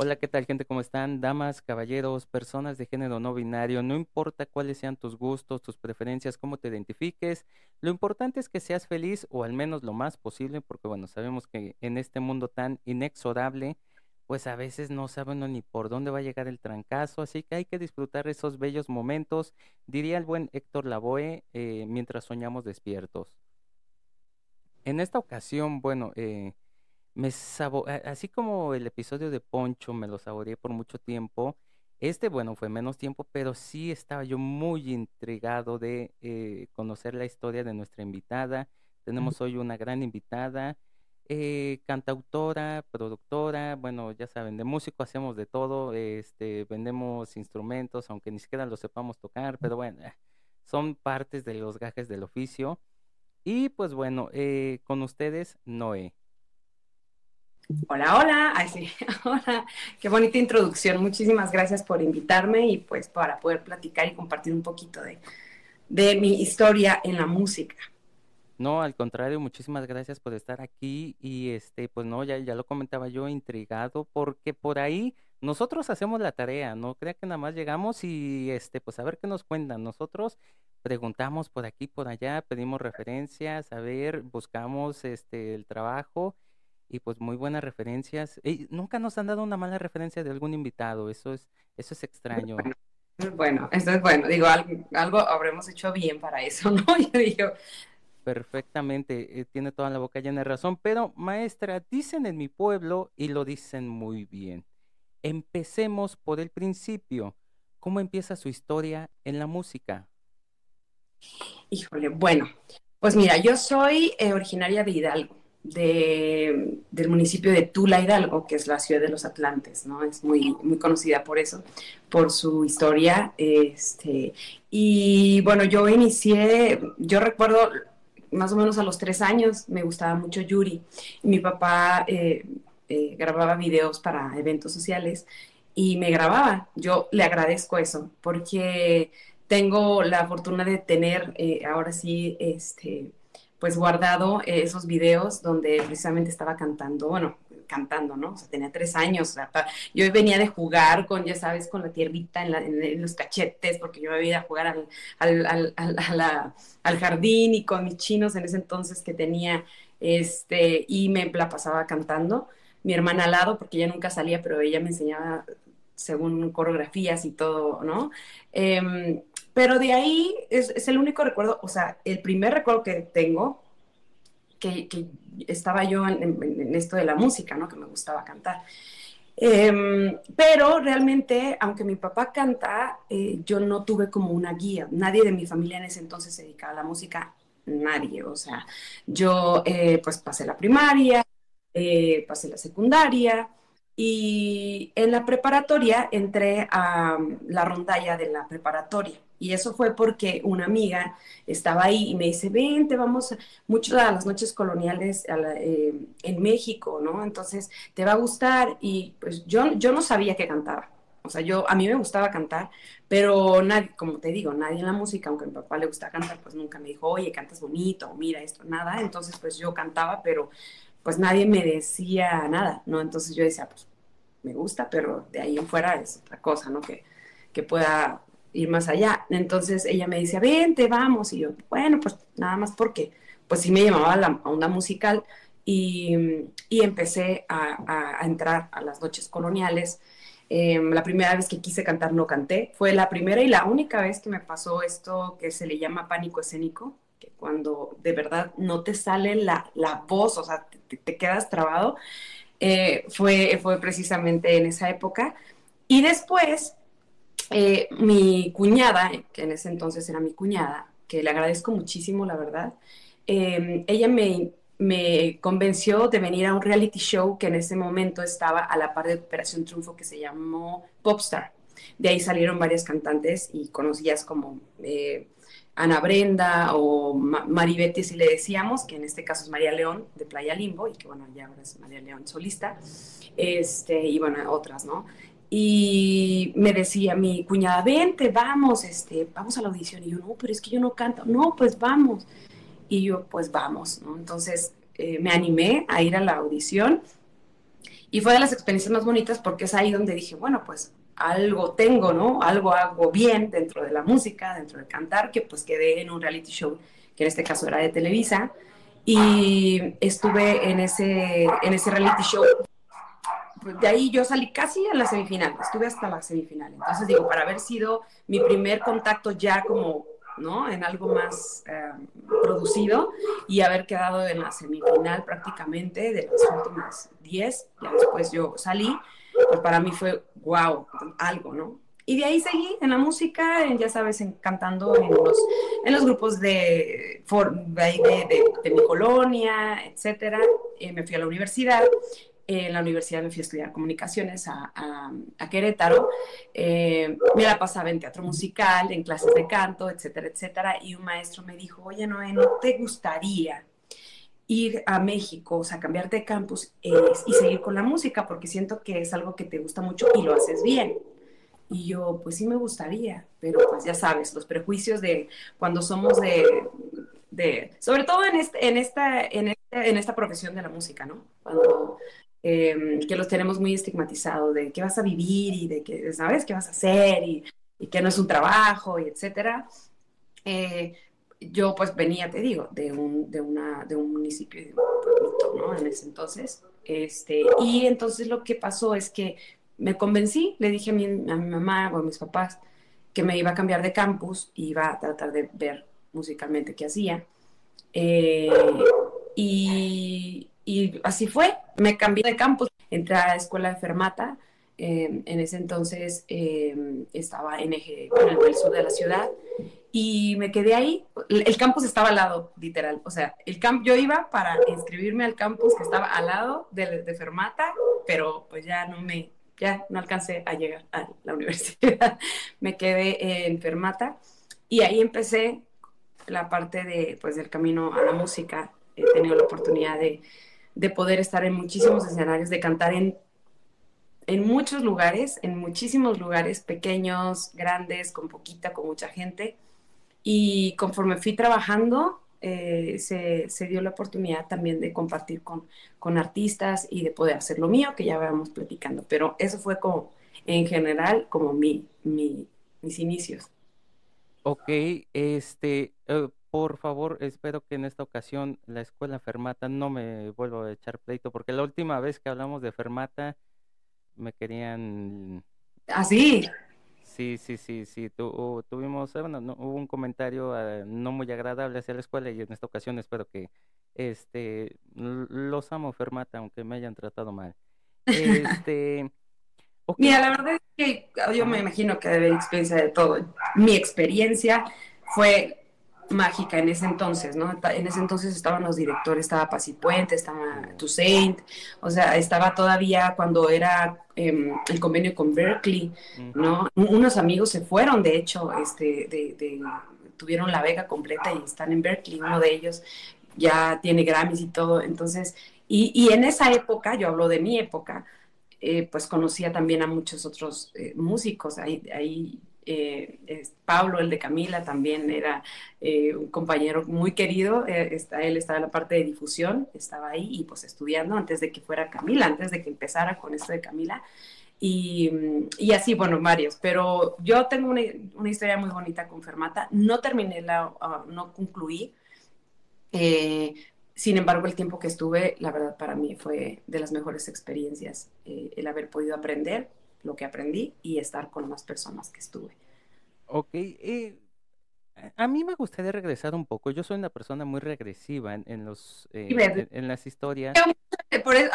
Hola, ¿qué tal gente? ¿Cómo están? Damas, caballeros, personas de género no binario, no importa cuáles sean tus gustos, tus preferencias, cómo te identifiques, lo importante es que seas feliz o al menos lo más posible, porque bueno, sabemos que en este mundo tan inexorable, pues a veces no sabe uno ni por dónde va a llegar el trancazo, así que hay que disfrutar esos bellos momentos, diría el buen Héctor Lavoe, eh, mientras soñamos despiertos. En esta ocasión, bueno, eh, me sabo así como el episodio de Poncho me lo saboreé por mucho tiempo, este, bueno, fue menos tiempo, pero sí estaba yo muy intrigado de eh, conocer la historia de nuestra invitada. Tenemos hoy una gran invitada, eh, cantautora, productora, bueno, ya saben, de músico hacemos de todo, este, vendemos instrumentos, aunque ni siquiera los sepamos tocar, pero bueno, eh, son partes de los gajes del oficio. Y pues bueno, con ustedes, Noé. Hola, hola, Ay, hola, qué bonita introducción. Muchísimas gracias por invitarme y pues para poder platicar y compartir un poquito de, de mi historia en la música. No, al contrario, muchísimas gracias por estar aquí y este, pues no, ya, ya lo comentaba yo, intrigado, porque por ahí nosotros hacemos la tarea, no crea que nada más llegamos y este, pues a ver qué nos cuentan. Nosotros preguntamos por aquí, por allá, pedimos referencias, a ver, buscamos este el trabajo y pues muy buenas referencias. Y nunca nos han dado una mala referencia de algún invitado, eso es, eso es extraño. Bueno, eso es bueno, digo, algo, habremos hecho bien para eso, ¿no? Yo digo. Perfectamente, eh, tiene toda la boca llena de razón, pero maestra, dicen en mi pueblo y lo dicen muy bien. Empecemos por el principio. ¿Cómo empieza su historia en la música? Híjole, bueno, pues mira, yo soy eh, originaria de Hidalgo de, del municipio de Tula Hidalgo, que es la ciudad de los Atlantes, ¿no? Es muy, muy conocida por eso, por su historia. Este, y bueno, yo inicié, yo recuerdo más o menos a los tres años, me gustaba mucho Yuri. mi papá eh, eh, grababa videos para eventos sociales y me grababa. Yo le agradezco eso, porque tengo la fortuna de tener eh, ahora sí, este, pues guardado eh, esos videos donde precisamente estaba cantando, bueno, cantando, ¿no? O sea, tenía tres años. yo venía de jugar con, ya sabes, con la tierrita en, los cachetes, porque yo venía a jugar al, al, jardín y con mis chinos en ese entonces que tenía, este, y me la pasaba cantando. Mi hermana al lado, porque ella nunca salía, pero ella me enseñaba según coreografías y todo, ¿no? Em, pero de ahí es, el único recuerdo, o sea, el primer recuerdo que tengo, que, estaba yo en, esto de la música, ¿no? Que me gustaba cantar. Em, pero realmente, aunque mi papá canta, eh, yo no tuve como una guía. Nadie de mi familia en ese entonces se dedicaba a la música, nadie. O sea, yo eh, pues pasé la primaria, eh, pasé la secundaria, y en la preparatoria entré a la rondalla de la preparatoria. Y eso fue porque una amiga estaba ahí y me dice, vente, vamos mucho a las noches coloniales eh, en México, ¿no? Entonces, te va a gustar. Y pues yo, yo no sabía que cantaba. O sea, yo, a mí me gustaba cantar, pero nadie, como te digo, nadie en la música, aunque a mi papá le gusta cantar, pues nunca me dijo, oye, cantas bonito, mira esto, nada. Entonces, pues yo cantaba, pero pues nadie me decía nada, ¿no? Entonces yo decía, pues me gusta, pero de ahí en fuera es otra cosa, ¿no? Que, que pueda ir más allá. Entonces ella me dice, vente, vamos. Y yo, bueno, pues nada más porque, pues sí me llamaba a la onda musical y, y empecé a, a, entrar a las noches coloniales. Em, la primera vez que quise cantar no canté. Fue la primera y la única vez que me pasó esto que se le llama pánico escénico, que cuando de verdad no te sale la, la voz, o sea, te, te quedas trabado. Eh, fue, fue precisamente en esa época. Y después, eh, mi cuñada, que en ese entonces era mi cuñada, que le agradezco muchísimo, la verdad, em, ella me, me convenció de venir a un reality show que en ese momento estaba a la par de Operación Triunfo que se llamó Popstar. De ahí salieron varias cantantes y conocidas como eh, Ana Brenda o Maribete, si le decíamos, que en este caso es María León de Playa Limbo, y que bueno, ya ahora es María León solista, este, y bueno, otras, ¿no? Y me decía mi cuñada, vente, vamos, este, vamos a la audición. Y yo, no, pero es que yo no canto. No, pues vamos. Y yo, pues vamos. Entonces eh, me animé a ir a la audición Y fue de las experiencias más bonitas porque es ahí donde dije, bueno, pues algo tengo, ¿no? Algo hago bien dentro de la música, dentro de cantar, que pues quedé en un reality show, que en este caso era de Televisa, y estuve en ese, en ese reality show. Pues, de ahí yo salí casi a la semifinal, estuve hasta la semifinal. Entonces digo, para haber sido mi primer contacto ya como, ¿no? En algo más eh, producido y haber quedado en la semifinal prácticamente de las últimas 10, ya después yo salí, pues para mí fue wow, algo, ¿no? Y de ahí seguí en la música, ya sabes, cantando en los, en los grupos de, de, de, mi colonia, etcétera. Eh, me fui a la universidad. En la universidad me fui a estudiar comunicaciones a, Querétaro. Eh, me la pasaba en teatro musical, en clases de canto, etcétera, etcétera. Y un maestro me dijo, oye, Noé, ¿no te gustaría ir a México, o sea, cambiarte de campus eh, y seguir con la música? Porque siento que es algo que te gusta mucho y lo haces bien. Y yo, pues sí me gustaría, pero pues ya sabes, los prejuicios de cuando somos de, de sobre todo en, este, esta, en, esta, en esta profesión de la música, ¿no? Em, que los tenemos muy estigmatizados de qué vas a vivir y de que, ¿sabes? ¿Qué vas a hacer? Y, y que no es un trabajo y etcétera. Eh, yo pues venía, te digo, de un, de una, de un municipio, de un ¿no? En ese entonces. Este, y entonces lo que pasó es que me convencí, le dije a mi, a mi mamá o a mis papás que me iba a cambiar de campus, iba a tratar de ver musicalmente qué hacía. Eh, y, y, así fue, me cambié de campus, entré a la escuela de Fermata, eh, en ese entonces eh, estaba en, eje, en el sur de la ciudad y me quedé ahí. El campus estaba al lado, literal. O sea, el camp yo iba para inscribirme al campus que estaba al lado de, de Fermata, pero pues ya no me, ya no alcancé a llegar a la universidad, me quedé en Fermata y ahí empecé la parte de, pues, del camino a la música. He tenido la oportunidad de, de poder estar en muchísimos escenarios, de cantar en, en muchos lugares, en muchísimos lugares, pequeños, grandes, con poquita, con mucha gente. Y conforme fui trabajando, eh, se, dio la oportunidad también de compartir con, con artistas y de poder hacer lo mío, que ya vamos platicando. Pero eso fue como, en general, como mi, mis inicios. Ok, este, eh, por favor, espero que en esta ocasión la escuela Fermata no me vuelva a echar pleito, porque la última vez que hablamos de Fermata me querían... Así. ¿Ah, Sí, sí, sí, sí. tuvimos, eh, bueno, hubo un comentario eh, no muy agradable hacia la escuela y en esta ocasión espero que este los amo Fermata, aunque me hayan tratado mal. Este, Mira, la verdad es que yo me imagino que debe experiencia de todo. Mi experiencia fue mágica en ese entonces, ¿no? En ese entonces estaban los directores, estaba Puente, estaba Toussaint, o sea, estaba todavía cuando era em, el convenio con Berkeley, ¿no? Unos amigos se fueron, de hecho, este, de, tuvieron la beca completa y están en Berkeley, uno de ellos ya tiene Grammys y todo, entonces, y, y en esa época, yo hablo de mi época, eh, pues conocía también a muchos otros eh, músicos, ahí, ahí eh, Pablo, el de Camila, también era eh, un compañero muy querido. Eh, él estaba en la parte de difusión, estaba ahí y pues estudiando antes de que fuera Camila, antes de que empezara con esto de Camila. Y, y así, bueno, varios. Pero yo tengo una, historia muy bonita con Fermata. No terminé, la, ah, no concluí. sin embargo, el tiempo que estuve, la verdad, para mí fue de las mejores experiencias el haber podido aprender lo que aprendí y estar con más personas que estuve. Ok, eh, a mí me gustaría regresar un poco. Yo soy una persona muy regresiva en, los eh, en, las historias. Por eso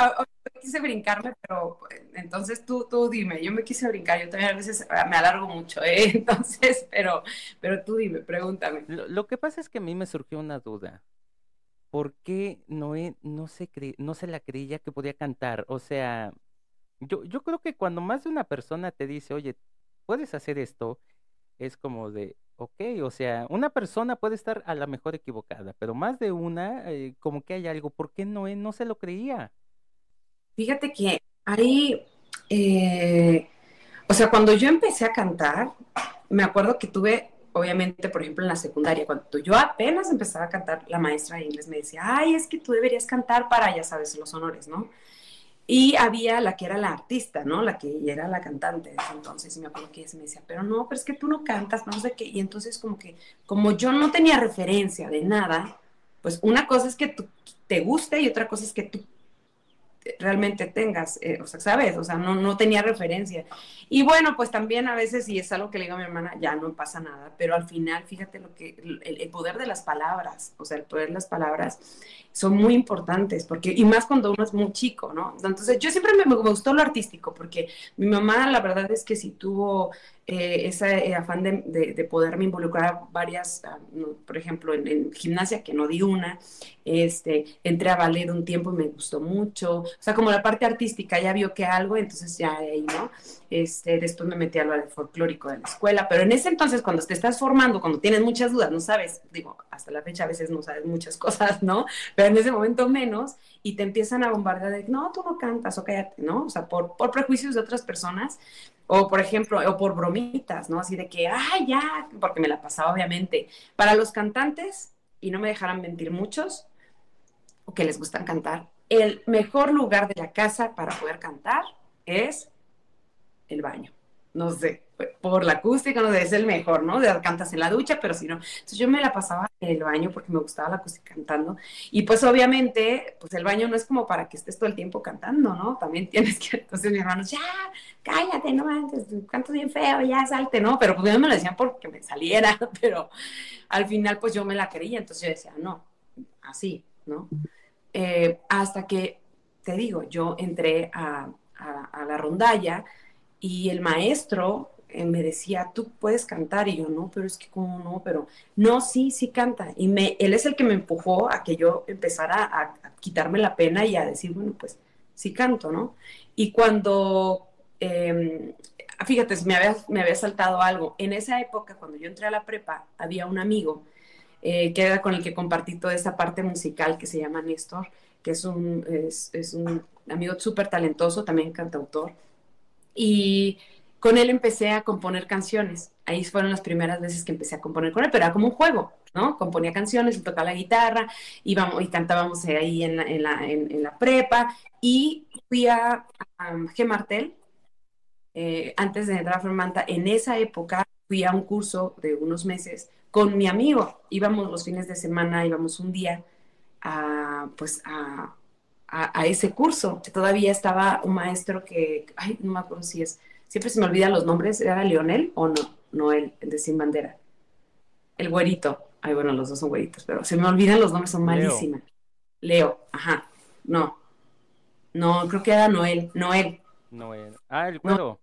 quise brincarme, pero entonces tú, tú dime. Yo me quise brincar. Yo también a veces me alargo mucho, ¿eh? Entonces, pero, pero tú dime, pregúntame. Lo, que pasa es que a mí me surgió una duda. ¿Por qué Noé no se, no se la creía que podía cantar? O sea, yo, yo creo que cuando más de una persona te dice, oye, puedes hacer esto, es como de, ok, o sea, una persona puede estar a la mejor equivocada, pero más de una, eh, como que hay algo, ¿por qué no, no se lo creía? Fíjate que ahí, eh, o sea, cuando yo empecé a cantar, me acuerdo que tuve, obviamente, por ejemplo, en la secundaria, cuando yo apenas empezaba a cantar, la maestra de inglés me decía, ay, es que tú deberías cantar para, ya sabes, los honores, ¿no? Y había la que era la artista, ¿no? La que era la cantante. Entonces me acuerdo que ella me decía, pero no, pero es que tú no cantas, no sé qué. Y entonces como que, como yo no tenía referencia de nada, pues una cosa es que tú, te guste y otra cosa es que tú realmente tengas, eh, o sea, ¿sabes? O sea, no, no tenía referencia. Y bueno, pues también a veces, y es algo que le digo a mi hermana, ya no pasa nada, pero al final, fíjate lo que, el, poder de las palabras, o sea, el poder de las palabras son muy importantes, porque, y más cuando uno es muy chico, ¿no? Entonces, yo siempre me, me gustó lo artístico, porque mi mamá, la verdad es que si tuvo eh, ese eh, afán de, de, poderme involucrar varias, ah, por ejemplo, en, gimnasia, que no di una, este, entré a ballet un tiempo y me gustó mucho, o sea, como la parte artística, ya vio que algo, entonces ya ahí, ¿no? Este, después me metí a lo folclórico de la escuela, pero en ese entonces, cuando te estás formando, cuando tienes muchas dudas, no sabes, digo, hasta la fecha a veces no sabes muchas cosas, ¿no? Pero en ese momento menos, y te empiezan a bombardear de, no, tú no cantas, o cállate, ¿no? O sea, por, por prejuicios de otras personas, o por ejemplo, o por bromitas, ¿no? Así de que, ay, ya, porque me la pasaba obviamente. Para los cantantes, y no me dejarán mentir muchos, o que les gustan cantar, el mejor lugar de la casa para poder cantar es el baño. No sé, por la acústica, no sé, es el mejor, ¿no? De cantas en la ducha, pero si no. Entonces yo me la pasaba en el baño porque me gustaba la acústica cantando. Y pues obviamente, pues el baño no es como para que estés todo el tiempo cantando, ¿no? También tienes que, entonces mi hermano, ya, cállate, no antes, cantas bien feo, ya salte, ¿no? Pero pues me lo decían porque me saliera, pero al final pues yo me la creía, entonces yo decía, no, así, ¿no? Eh, hasta que, te digo, yo entré a, a la rondalla y el maestro eh, me decía, tú puedes cantar, y yo, no, pero es que como no, pero no, sí, sí canta. Y me, él es el que me empujó a que yo empezara a, quitarme la pena y a decir, bueno, pues sí canto, ¿no? Y cuando, em, fíjate, me había, me había saltado algo. En esa época, cuando yo entré a la prepa, había un amigo eh, que era con el que compartí toda esa parte musical que se llama Néstor, que es un, es un amigo súper talentoso, también cantautor. Y con él empecé a componer canciones. Ahí fueron las primeras veces que empecé a componer con él, pero era como un juego, ¿no? Componía canciones, tocaba la guitarra, íbamos y cantábamos ahí en la, en la, prepa. Y fui a, G. Martel, eh, antes de entrar a Fermanta, en esa época fui a un curso de unos meses con mi amigo. Íbamos los fines de semana, íbamos un día a, pues, a, a, a ese curso. Todavía estaba un maestro que, ay, no me acuerdo si es siempre se me olvidan los nombres, ¿era Leonel o no? Noel, el de Sin Bandera. El güerito. Ay, bueno, los dos son güeritos, pero se me olvidan los nombres, son malísimas. Leo, ajá. No. No, creo que era Noel. Noel. Noel. Ah, el güero.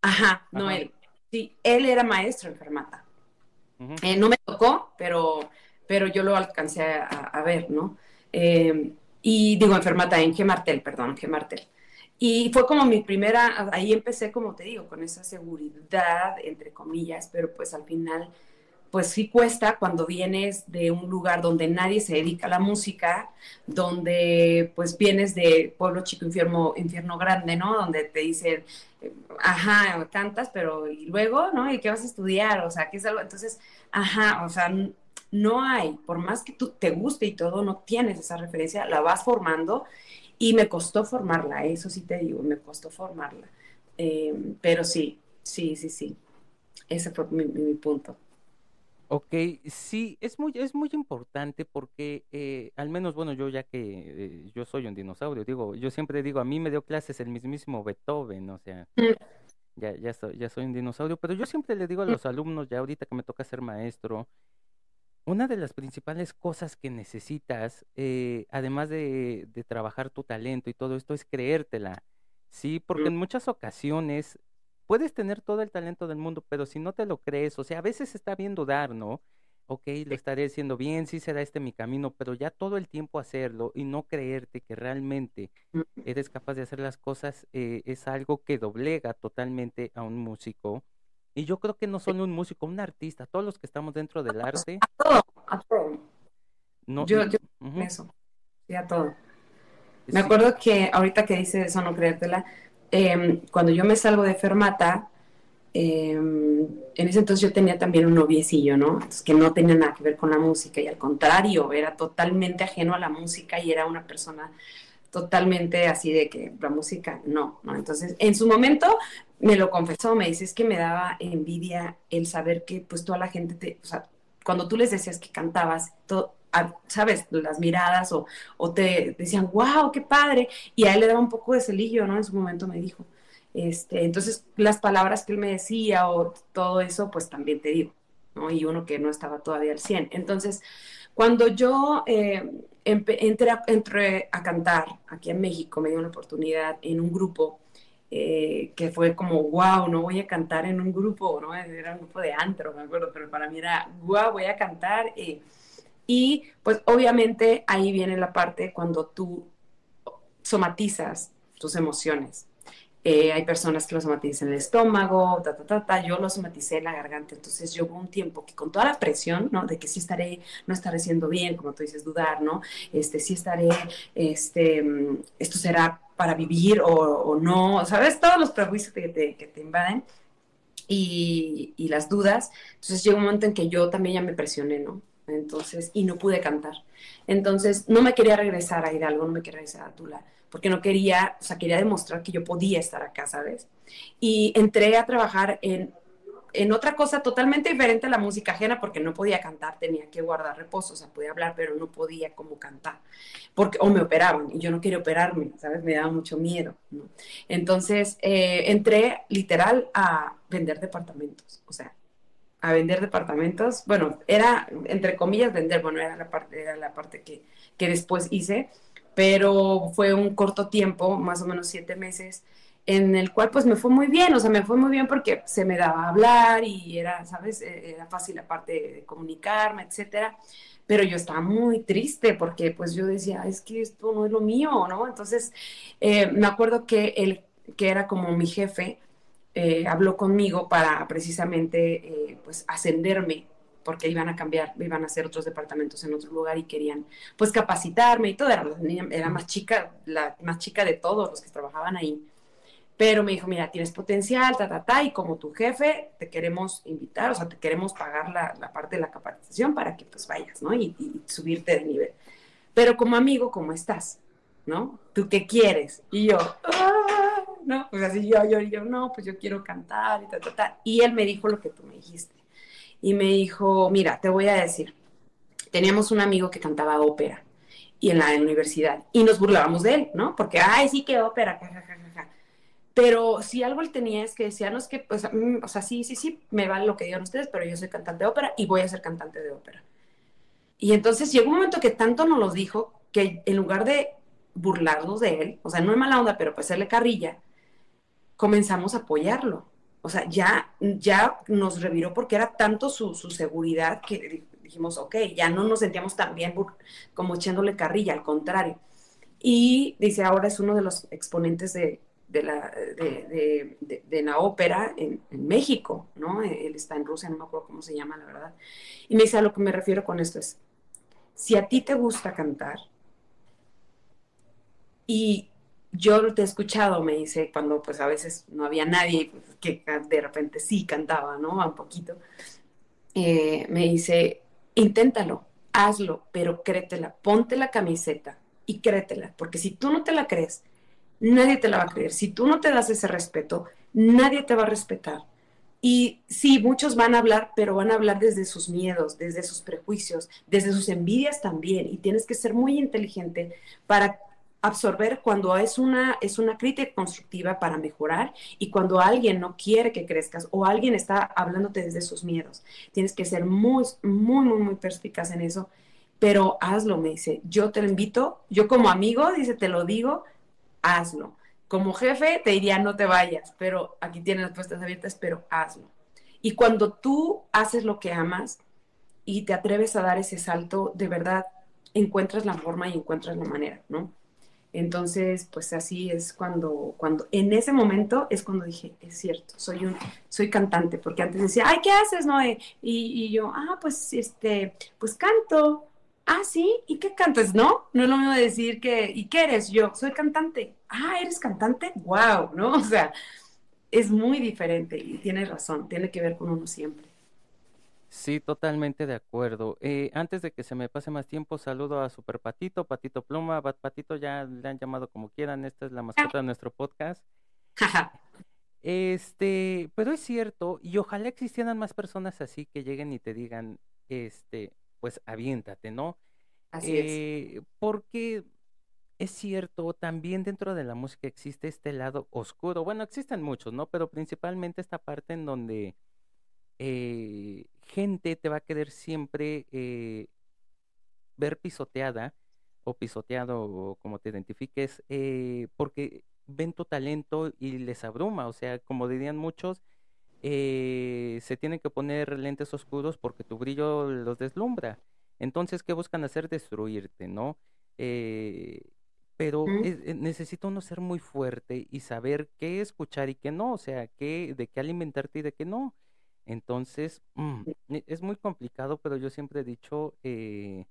Ajá, Noel. Sí, él era maestro en Fermata. Eh, no me tocó, pero, pero yo lo alcancé a, ver, ¿no? Eh, y digo, en Fermata, en Gemartel, perdón, Gemartel. Y fue como mi primera, ahí empecé, como te digo, con esa seguridad, entre comillas, pero pues al final, pues sí cuesta cuando vienes de un lugar donde nadie se dedica a la música, donde pues vienes de pueblo chico, infierno, infierno grande, ¿no? Donde te dicen, ajá, cantas, pero y luego, ¿no? ¿Y qué vas a estudiar? O sea, ¿qué es algo? Entonces, ajá, o sea, no hay, por más que tú te guste y todo, no tienes esa referencia, la vas formando y me costó formarla, eso sí te digo, me costó formarla. Eh, pero sí, sí, sí, sí. Ese fue mi, punto. Ok, sí, es muy, es muy importante porque eh, al menos, bueno, yo ya que eh, yo soy un dinosaurio, digo, yo siempre digo, a mí me dio clases el mismísimo Beethoven, o sea, mm. ya, ya, soy, ya soy un dinosaurio, pero yo siempre le digo a mm. los alumnos, ya ahorita que me toca ser maestro, una de las principales cosas que necesitas, eh, además de, trabajar tu talento y todo esto, es creértela, ¿sí? Porque en muchas ocasiones puedes tener todo el talento del mundo, pero si no te lo crees, o sea, a veces está bien dudar, ¿no? Ok, lo estaré haciendo bien, sí será este mi camino, pero ya todo el tiempo hacerlo y no creerte que realmente eres capaz de hacer las cosas eh, es algo que doblega totalmente a un músico y yo creo que no solo un músico, un artista, todos los que estamos dentro del arte. A todo, a todo. No, yo, yo eso, sí, a todo. Me acuerdo que ahorita que dice eso, no creértela, em, cuando yo me salgo de Fermata, em, en ese entonces yo tenía también un noviecillo, ¿no? que no tenía nada que ver con la música y al contrario, era totalmente ajeno a la música y era una persona totalmente así de que la música, no, ¿no? Entonces, en su momento me lo confesó, me dice, que me daba envidia el saber que pues toda la gente te, o sea, cuando tú les decías que cantabas, todo, sabes, las miradas o, o, te decían, wow, qué padre, y a él le daba un poco de celillo, ¿no? En su momento me dijo. Este, entonces, las palabras que él me decía o todo eso, pues también te digo, ¿no? Y uno que no estaba todavía al 100. Entonces, cuando yo eh, entré, entré, a, cantar aquí en México, me dio una oportunidad en un grupo eh, que fue como, wow, no voy a cantar en un grupo, ¿no? Era un grupo de antro, me acuerdo, pero para mí era, wow, voy a cantar. Eh, y pues obviamente ahí viene la parte cuando tú somatizas tus emociones. Eh, hay personas que lo somatizan en el estómago, ta, ta, ta, ta, yo lo somaticé en la garganta. Entonces yo un tiempo que con toda la presión, ¿no? De que sí estaré, no estaré haciendo bien, como tú dices, dudar, ¿no? Este, sí estaré, este, mm, esto será para vivir o, no, ¿sabes? Todos los prejuicios que te, invaden y, y, las dudas. Entonces llega un momento en que yo también ya me presioné, ¿no? Entonces, y no pude cantar. Entonces, no me quería regresar a Hidalgo, no me quería regresar a Tula porque no quería, o sea, quería demostrar que yo podía estar acá, ¿sabes? Y entré a trabajar en, en otra cosa totalmente diferente a la música ajena, porque no podía cantar, tenía que guardar reposo, o sea, podía hablar, pero no podía como cantar, porque, o me operaban, y yo no quería operarme, ¿sabes? Me daba mucho miedo, ¿no? Entonces, eh, entré literal a vender departamentos, o sea, a vender departamentos, bueno, era, entre comillas, vender, bueno, era la parte, era la parte que, que después hice, pero fue un corto tiempo, más o menos siete meses, en el cual pues me fue muy bien, o sea, me fue muy bien porque se me daba a hablar y era, ¿sabes? E-, era fácil aparte de comunicarme, etcétera. Pero yo estaba muy triste porque pues yo decía, es que esto no es lo mío, ¿no? Entonces, eh, me acuerdo que él, que era como mi jefe, eh, habló conmigo para precisamente eh, pues ascenderme porque iban a cambiar, iban a hacer otros departamentos en otro lugar y querían pues capacitarme y todo, era, era más chica, la más chica de todos los que trabajaban ahí. Pero me dijo, mira, tienes potencial, ta, ta, ta, y como tu jefe te queremos invitar, o sea, te queremos pagar la, la parte de la capacitación para que pues vayas, ¿no? Y, y, subirte de nivel. Pero como amigo, ¿cómo estás? ¿No? ¿Tú qué quieres? Y yo, ¡Ah! ¿no? Pues así yo, yo, yo, no, pues yo quiero cantar y ta, ta, ta. Y él me dijo lo que tú me dijiste y me dijo, mira, te voy a decir, teníamos un amigo que cantaba ópera y en la universidad y nos burlábamos de él, ¿no? Porque, ay, sí que ópera, jajajaja. Pero si algo él tenía es que decía, no es que, pues, o sea, sí, sí, sí, me vale lo que digan ustedes, pero yo soy cantante de ópera y voy a ser cantante de ópera. Y entonces llegó un momento que tanto nos lo dijo que en lugar de burlarnos de él, o sea, no es mala onda, pero pues hacerle carrilla, comenzamos a apoyarlo o sea, ya, ya nos reviró porque era tanto su, seguridad que dijimos, ok, ya no nos sentíamos tan bien como echándole carrilla, al contrario. Y dice, ahora es uno de los exponentes de, la, de, la ópera en, México, ¿no? Él está en Rusia, no me acuerdo cómo se llama, la verdad. Y me dice, a lo que me refiero con esto es, si a ti te gusta cantar y yo te he escuchado, me dice, cuando pues a veces no había nadie que de repente sí cantaba, ¿no? Un poquito. Eh, me dice, inténtalo, hazlo, pero créetela, ponte la camiseta y créetela, porque si tú no te la crees, nadie te la va a creer. Si tú no te das ese respeto, nadie te va a respetar. Y sí, muchos van a hablar, pero van a hablar desde sus miedos, desde sus prejuicios, desde sus envidias también. Y tienes que ser muy inteligente para absorber cuando es una, es una crítica constructiva para mejorar y cuando alguien no quiere que crezcas o alguien está hablándote desde sus miedos. Tienes que ser muy, muy, muy, muy perspicaz en eso, pero hazlo, me dice. Yo te lo invito, yo como amigo, dice, te lo digo, hazlo. Como jefe te diría, no te vayas, pero aquí tienes las puertas abiertas, pero hazlo. Y cuando tú haces lo que amas y te atreves a dar ese salto, de verdad encuentras la forma y encuentras la manera, ¿no? Entonces, pues así es cuando, cuando, en ese momento es cuando dije, es cierto, soy un, soy cantante, porque antes decía, ay, ¿qué haces, Noé? Y, y yo, ah, pues, este, pues canto. Ah, sí, ¿y qué cantas? No, no es lo mismo decir que, ¿y qué eres? Yo, soy cantante. Ah, ¿eres cantante? Wow, ¿no? O sea, es muy diferente y tienes razón, tiene que ver con uno siempre. Sí, totalmente de acuerdo. Eh, antes de que se me pase más tiempo, saludo a Super Patito, Patito Pluma, Bat Patito, ya le han llamado como quieran, esta es la mascota de nuestro podcast. Este, pero es cierto, y ojalá existieran más personas así que lleguen y te digan, este, pues aviéntate, ¿no? Así es. Eh, porque es cierto, también dentro de la música existe este lado oscuro. Bueno, existen muchos, ¿no? Pero principalmente esta parte en donde eh, gente te va a querer siempre eh, ver pisoteada o pisoteado o como te identifiques, eh, porque ven tu talento y les abruma. O sea, como dirían muchos, eh, se tienen que poner lentes oscuros porque tu brillo los deslumbra. Entonces, ¿qué buscan hacer? Destruirte, ¿no? Eh, pero ¿Mm? es- eh, necesita uno ser muy fuerte y saber qué escuchar y qué no, o sea, qué, de qué alimentarte y de qué no. Entonces, mm, e- es muy complicado, pero yo siempre he dicho, eh,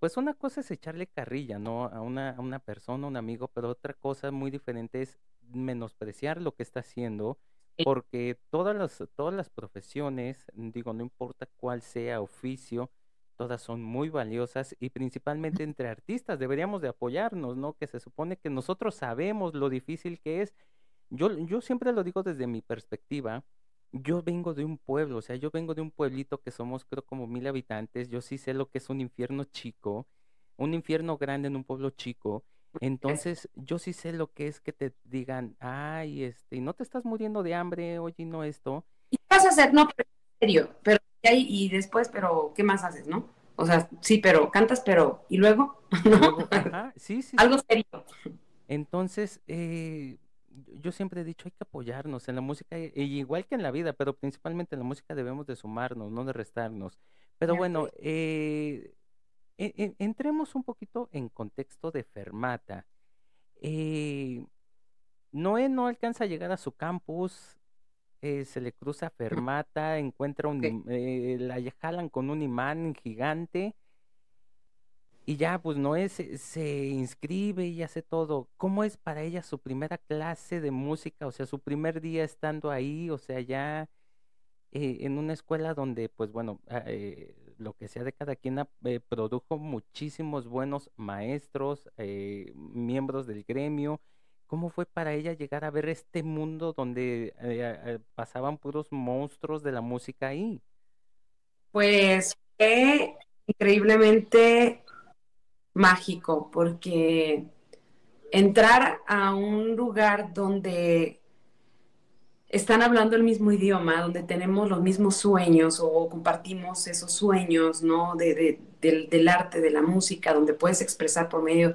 pues una cosa es echarle carrilla, ¿no? A una, a una persona, a un amigo, pero otra cosa muy diferente es menospreciar lo que está haciendo, porque todas las, todas las profesiones, digo, no importa cuál sea oficio, todas son muy valiosas y principalmente entre artistas deberíamos de apoyarnos, ¿no? Que se supone que nosotros sabemos lo difícil que es. Yo, yo siempre lo digo desde mi perspectiva. Yo vengo de un pueblo, o sea, yo vengo de un pueblito que somos creo como mil habitantes. Yo sí sé lo que es un infierno chico, un infierno grande en un pueblo chico. Entonces, yo sí sé lo que es que te digan, ay, este, no te estás muriendo de hambre, oye, no esto. ¿Y qué vas a hacer? No, pero en serio, pero y, después, pero ¿qué más haces, no? O sea, sí, pero cantas, pero ¿y luego? Y ajá, sí, sí, Algo serio. Entonces, eh, yo siempre he dicho, hay que apoyarnos en la música, y- y igual que en la vida, pero principalmente en la música debemos de sumarnos, no de restarnos. Pero bueno, eh, e- e- entremos un poquito en contexto de Fermata. Eh, Noé no alcanza a llegar a su campus, eh, se le cruza Fermata, encuentra un, eh, la jalan con un imán gigante y ya, pues Noé se, se inscribe y hace todo. ¿Cómo es para ella su primera clase de música? O sea, su primer día estando ahí, o sea, ya eh, en una escuela donde, pues bueno, ah, eh, lo que sea de cada quien ah, eh, produjo muchísimos buenos maestros, eh, miembros del gremio. ¿Cómo fue para ella llegar a ver este mundo donde eh, pasaban puros monstruos de la música ahí? Pues fue increíblemente mágico, porque entrar a un lugar donde están hablando el mismo idioma, donde tenemos los mismos sueños o compartimos esos sueños, ¿no? De, de- del, arte, de la música, donde puedes expresar por medio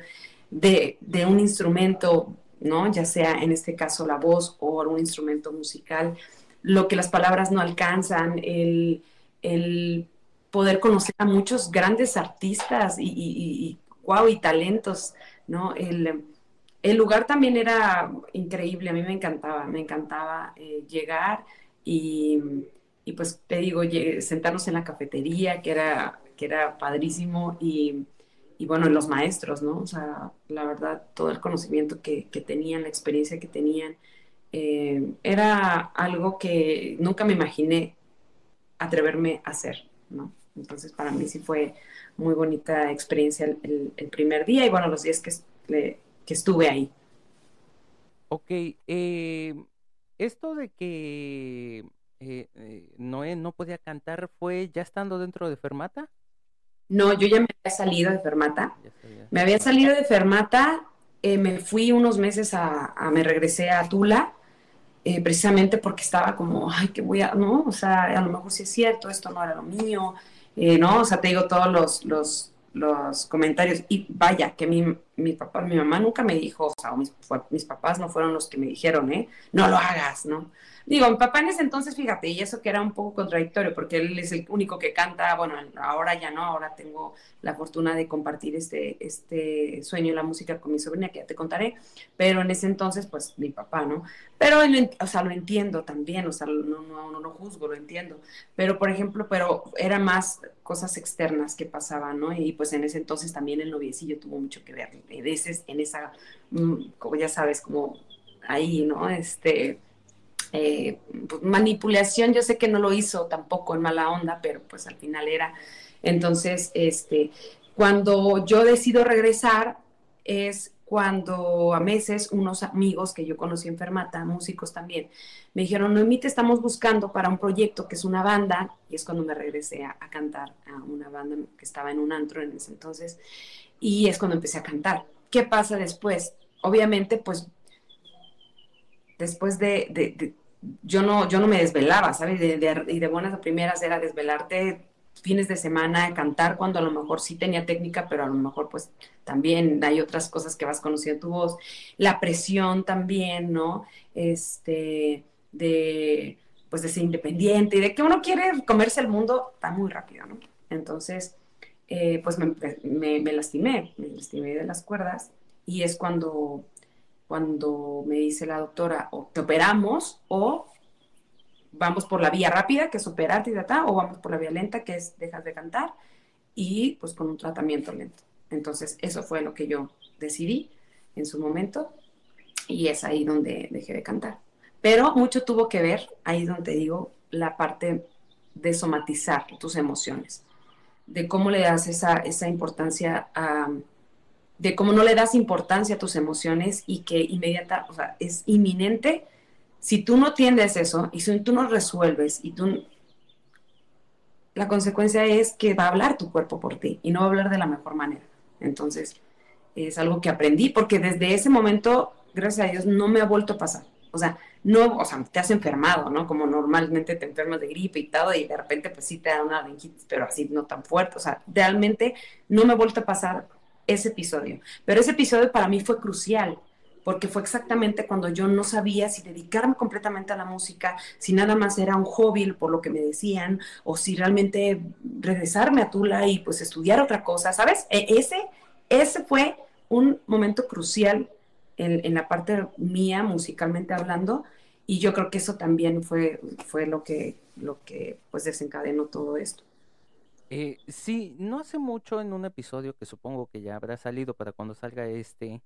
de, de un instrumento, ¿no? Ya sea en este caso la voz o algún instrumento musical, lo que las palabras no alcanzan, el, el poder conocer a muchos grandes artistas y, wow, y talentos, ¿no? El, el lugar también era increíble, a mí me encantaba, me encantaba eh, llegar y, y, pues te digo, sentarnos en la cafetería, que era, que era padrísimo, y, y bueno, los maestros, ¿no? O sea, la verdad, todo el conocimiento que, que tenían, la experiencia que tenían, eh, era algo que nunca me imaginé atreverme a hacer, ¿no? Entonces, para mí sí fue muy bonita experiencia el, el- primer día y bueno, los días que, le- que estuve ahí. Ok, eh, esto de que eh, eh, Noé no podía cantar fue ya estando dentro de Fermata. No, yo ya me había salido de Fermata. Ya. Me había salido de Fermata, eh, me fui unos meses a, a- me regresé a Tula, eh, precisamente porque estaba como, ay, que voy a, no, o sea, a lo mejor sí es cierto, esto no era lo mío, eh, no, o sea, te digo todos los, los, los comentarios, y vaya, que mi, mi papá, mi mamá nunca me dijo, o sea, mis, fue- mis papás no fueron los que me dijeron, ¿eh? No lo hagas, ¿no? Digo, mi papá en ese entonces, fíjate, y eso que era un poco contradictorio, porque él es el único que canta, bueno, ahora ya no, ahora tengo la fortuna de compartir este, este sueño en la música con mi sobrina, que ya te contaré, pero en ese entonces, pues mi papá, ¿no? Pero, o sea, lo entiendo también, o sea, no, no, no lo juzgo, lo entiendo, pero por ejemplo, pero era más cosas externas que pasaban, ¿no? Y pues en ese entonces también el noviecillo tuvo mucho que ver, ese, en esa, mm, como ya sabes, como ahí, ¿no? Este, eh, pues, manipulación, yo sé que no lo hizo tampoco en mala onda, pero pues al final era. Entonces, este, cuando yo decido regresar es cuando a meses unos amigos que yo conocí en Fermata, músicos también, me dijeron, Noemí, te estamos buscando para un proyecto que es una banda, y es cuando me regresé a, cantar a una banda que estaba en un antro en ese entonces, y es cuando empecé a cantar. ¿Qué pasa después? Obviamente, pues, después de, de, de yo, no, yo no me desvelaba, ¿sabes? y de buenas a primeras era desvelarte fines de semana, cantar cuando a lo mejor sí tenía técnica, pero a lo mejor pues también hay otras cosas que vas conociendo tu voz. La presión también, ¿no? Este, de, pues de ser independiente y de que uno quiere comerse el mundo, está muy rápido, ¿no? Entonces, eh, pues me, me, lastimé, me lastimé de las cuerdas y es cuando, cuando me dice la doctora, o te operamos o vamos por la vía rápida, que es operarte y o vamos por la vía lenta, que es dejas de cantar, y pues con un tratamiento lento. Entonces, eso fue lo que yo decidí en su momento, y es ahí donde dejé de cantar. Pero mucho tuvo que ver, ahí donde digo, la parte de somatizar tus emociones, de cómo le das esa, esa importancia a de cómo no le das importancia a tus emociones y que inmediata, o sea, es inminente si tú no tiendes eso y si tú no resuelves y tú... La consecuencia es que va a hablar tu cuerpo por ti y no va a hablar de la mejor manera. Entonces, es algo que aprendí porque desde ese momento, gracias a Dios, no me ha vuelto a pasar. O sea, no, o sea, te has enfermado, ¿no? Como normalmente te enfermas de gripe y todo, y de repente pues sí te da una meningitis, pero así no tan fuerte. O sea, realmente no me ha vuelto a pasar ese episodio. Pero ese episodio para mí fue crucial, porque fue exactamente cuando yo no sabía si dedicarme completamente a la música, si nada más era un hobby por lo que me decían, o si realmente regresarme a Tula y pues estudiar otra cosa, ¿sabes? E, ese, ese fue un momento crucial en, la parte mía, musicalmente hablando, y yo creo que eso también fue, fue lo que, lo que pues desencadenó todo esto. Eh, sí, no hace mucho en un episodio que supongo que ya habrá salido para cuando salga este,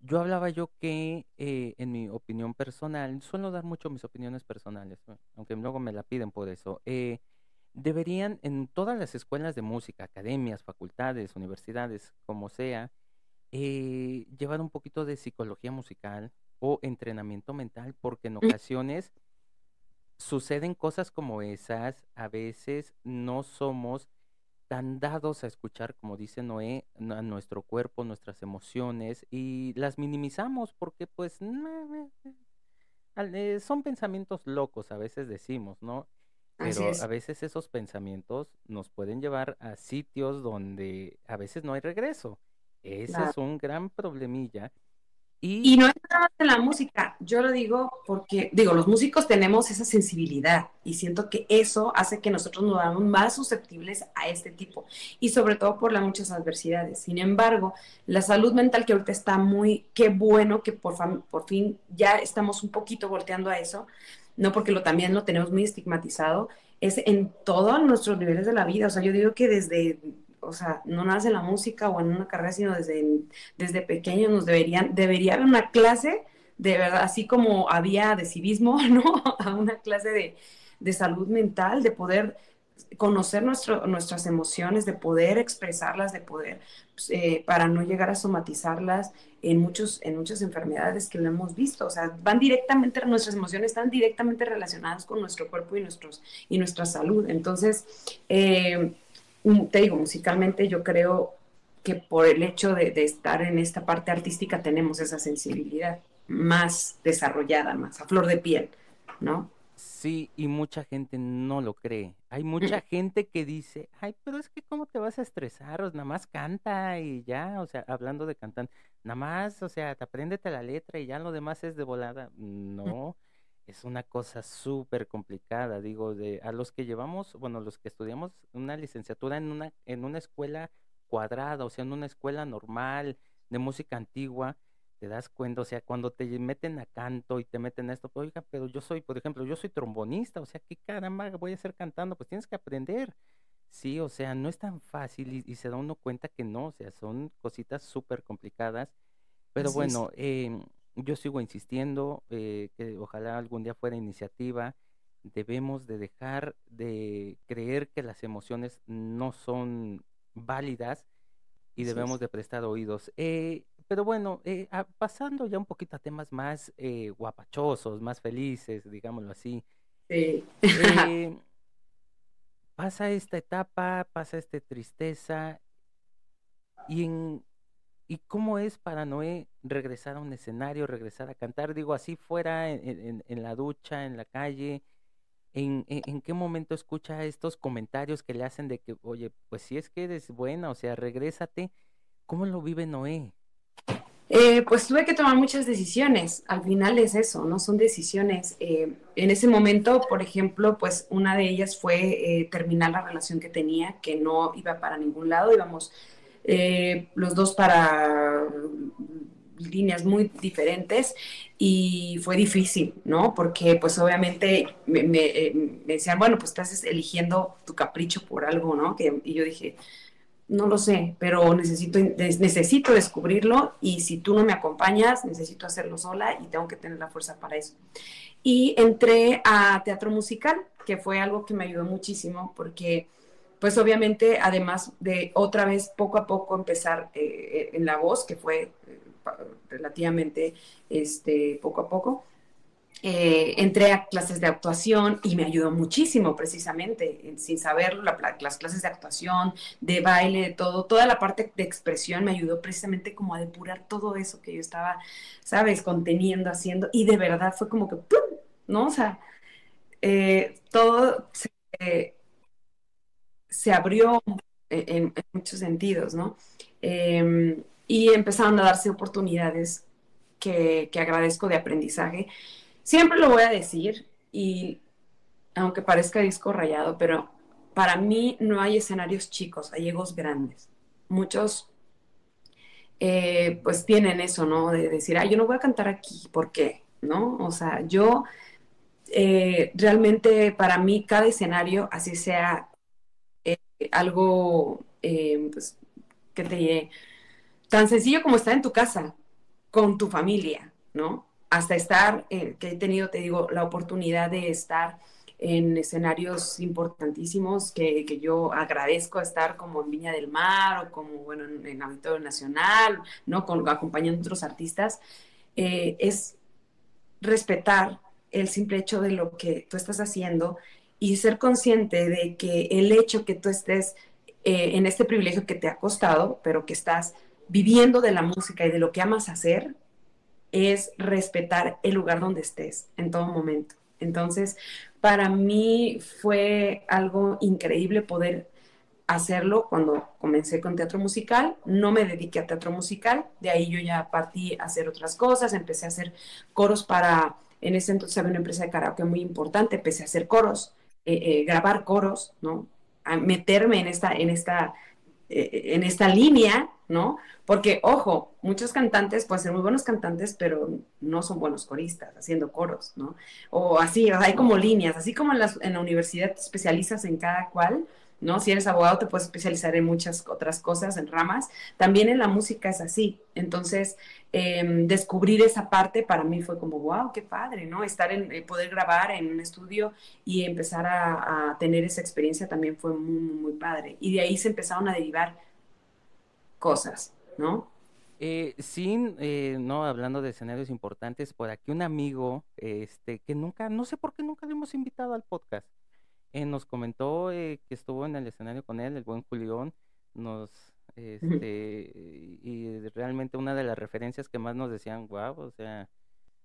yo hablaba yo que, eh, en mi opinión personal, suelo dar mucho mis opiniones personales, aunque luego me la piden por eso, eh, deberían en todas las escuelas de música, academias, facultades, universidades, como sea, eh, llevar un poquito de psicología musical o entrenamiento mental, porque en mm. ocasiones suceden cosas como esas, a veces no somos tan dados a escuchar, como dice Noé, a nuestro cuerpo, nuestras emociones y las minimizamos porque pues eh, son pensamientos locos, a veces decimos, ¿no? Pero a veces esos pensamientos nos pueden llevar a sitios donde a veces no hay regreso. Ese es un gran problemilla y, no es nada más en la música, yo lo digo porque, digo, los músicos tenemos esa sensibilidad y siento que eso hace que nosotros nos hagamos más susceptibles a este tipo y sobre todo por las muchas adversidades. Sin embargo, la salud mental que ahorita está muy, qué bueno que por, por fin ya estamos un poquito volteando a eso, no porque lo también lo tenemos muy estigmatizado, es en todos nuestros niveles de la vida. O sea, yo digo que desde o sea, no nace la música o en una carrera, sino desde, desde pequeños nos deberían, debería haber una clase, de verdad, así como había de civismo, ¿no? A una clase de, de salud mental, de poder conocer nuestro, nuestras emociones, de poder expresarlas, de poder, pues, eh, para no llegar a somatizarlas en, muchos, en muchas enfermedades que lo hemos visto. O sea, van directamente, nuestras emociones están directamente relacionadas con nuestro cuerpo y, nuestros, y nuestra salud. Entonces, eh, te digo, musicalmente yo creo que por el hecho de, estar en esta parte artística tenemos esa sensibilidad más desarrollada, más a flor de piel, ¿no? Sí, y mucha gente no lo cree. Hay mucha gente que dice, ay, pero es que cómo te vas a estresar, o nada más canta y ya, o sea, hablando de cantar, nada más, o sea, te apréndete la letra y ya lo demás es de volada. No, es una cosa súper complicada, digo, de a los que llevamos, bueno, los que estudiamos una licenciatura en una en una escuela cuadrada, o sea, en una escuela normal de música antigua, te das cuenta, o sea, cuando te meten a canto y te meten a esto, pues, oiga, pero yo soy, por ejemplo, yo soy trombonista, o sea, ¿qué caramba voy a hacer cantando? Pues tienes que aprender. Sí, o sea, no es tan fácil y, se da uno cuenta que no, o sea, son cositas súper complicadas. Pero bueno, eh, yo sigo insistiendo eh, que ojalá algún día fuera iniciativa. Debemos de dejar de creer que las emociones no son válidas y debemos de prestar oídos. Eh, pero bueno, eh, ah, pasando ya un poquito a temas más eh, guapachosos, más felices, digámoslo así. Sí. Eh, pasa esta etapa, pasa esta tristeza. Y, en, ¿Y cómo es para Noé regresar a un escenario, regresar a cantar? Digo, así fuera, en, en, la ducha, en la calle. ¿En, en, qué momento escucha estos comentarios que le hacen de que, oye, pues si es que eres buena, o sea, regrésate? ¿Cómo lo vive Noé? Eh, pues tuve que tomar muchas decisiones. Al final es eso, ¿no? Son decisiones. Eh, en ese momento, por ejemplo, pues una de ellas fue eh, terminar la relación que tenía, que no iba para ningún lado, íbamos los dos para líneas muy diferentes y fue difícil, ¿no? Porque pues obviamente me, decían, bueno, pues estás eligiendo tu capricho por algo, ¿no? Que, y yo dije, no lo sé, pero necesito, necesito descubrirlo y si tú no me acompañas, necesito hacerlo sola y tengo que tener la fuerza para eso. Y entré a teatro musical, que fue algo que me ayudó muchísimo porque, pues obviamente, además de otra vez poco a poco empezar eh, eh, en la voz, que fue eh, relativamente este, poco a poco, entré a clases de actuación y me ayudó muchísimo precisamente, sin saberlo, las clases de actuación, de baile, de todo, toda la parte de expresión me ayudó precisamente como a depurar todo eso que yo estaba, sabes, conteniendo, haciendo, y de verdad fue como que, ¡pum! ¿no? O sea, todo se, abrió en, muchos sentidos, ¿no? Em, y empezaron a darse oportunidades que, que agradezco de aprendizaje Siempre lo voy a decir y aunque parezca disco rayado, pero para mí no hay escenarios chicos, hay egos grandes. Muchos eh, pues tienen eso, ¿no? De decir, ah, yo no voy a cantar aquí, ¿por qué? ¿No? O sea, yo eh, realmente para mí cada escenario, así sea algo, pues, que te tan sencillo como estar en tu casa, con tu familia, ¿no? hasta estar, eh, que he tenido, te digo, la oportunidad de estar en escenarios importantísimos que, que, yo agradezco estar como en Viña del Mar o como, bueno, en, en Auditorio Nacional, ¿no? Con, acompañando a otros artistas, eh, es respetar el simple hecho de lo que tú estás haciendo y ser consciente de que el hecho que tú estés eh, en este privilegio que te ha costado, pero que estás viviendo de la música y de lo que amas hacer, es respetar el lugar donde estés en todo momento. Entonces, para mí fue algo increíble poder hacerlo cuando comencé con teatro musical. No me dediqué a teatro musical, de ahí yo ya partí a hacer otras cosas, empecé a hacer coros para, en ese entonces había una empresa de karaoke muy importante, empecé a hacer coros, eh, eh, grabar coros, ¿no? Meterme en esta, en esta, eh, en esta línea, ¿no? Porque, ojo, muchos cantantes pueden ser muy buenos cantantes, pero no son buenos coristas haciendo coros, ¿no? O así, hay como líneas, así como en, en la universidad te especializas en cada cual, ¿no? Si eres abogado te puedes especializar en muchas otras cosas, en ramas. También en la música es así. Entonces, em, descubrir esa parte para mí fue como, wow, qué padre, ¿no? Estar en, eh, poder grabar en un estudio y empezar a, tener esa experiencia también fue muy, muy, muy padre. Y de ahí se empezaron a derivar cosas. ¿no? Eh, sí, eh, no, hablando de escenarios importantes, por aquí un amigo, este, que nunca, no sé por qué nunca le hemos invitado al podcast, eh, nos comentó que estuvo en el escenario con él, el buen Julián, nos, este, y realmente una de las referencias que más nos decían, wow, o sea,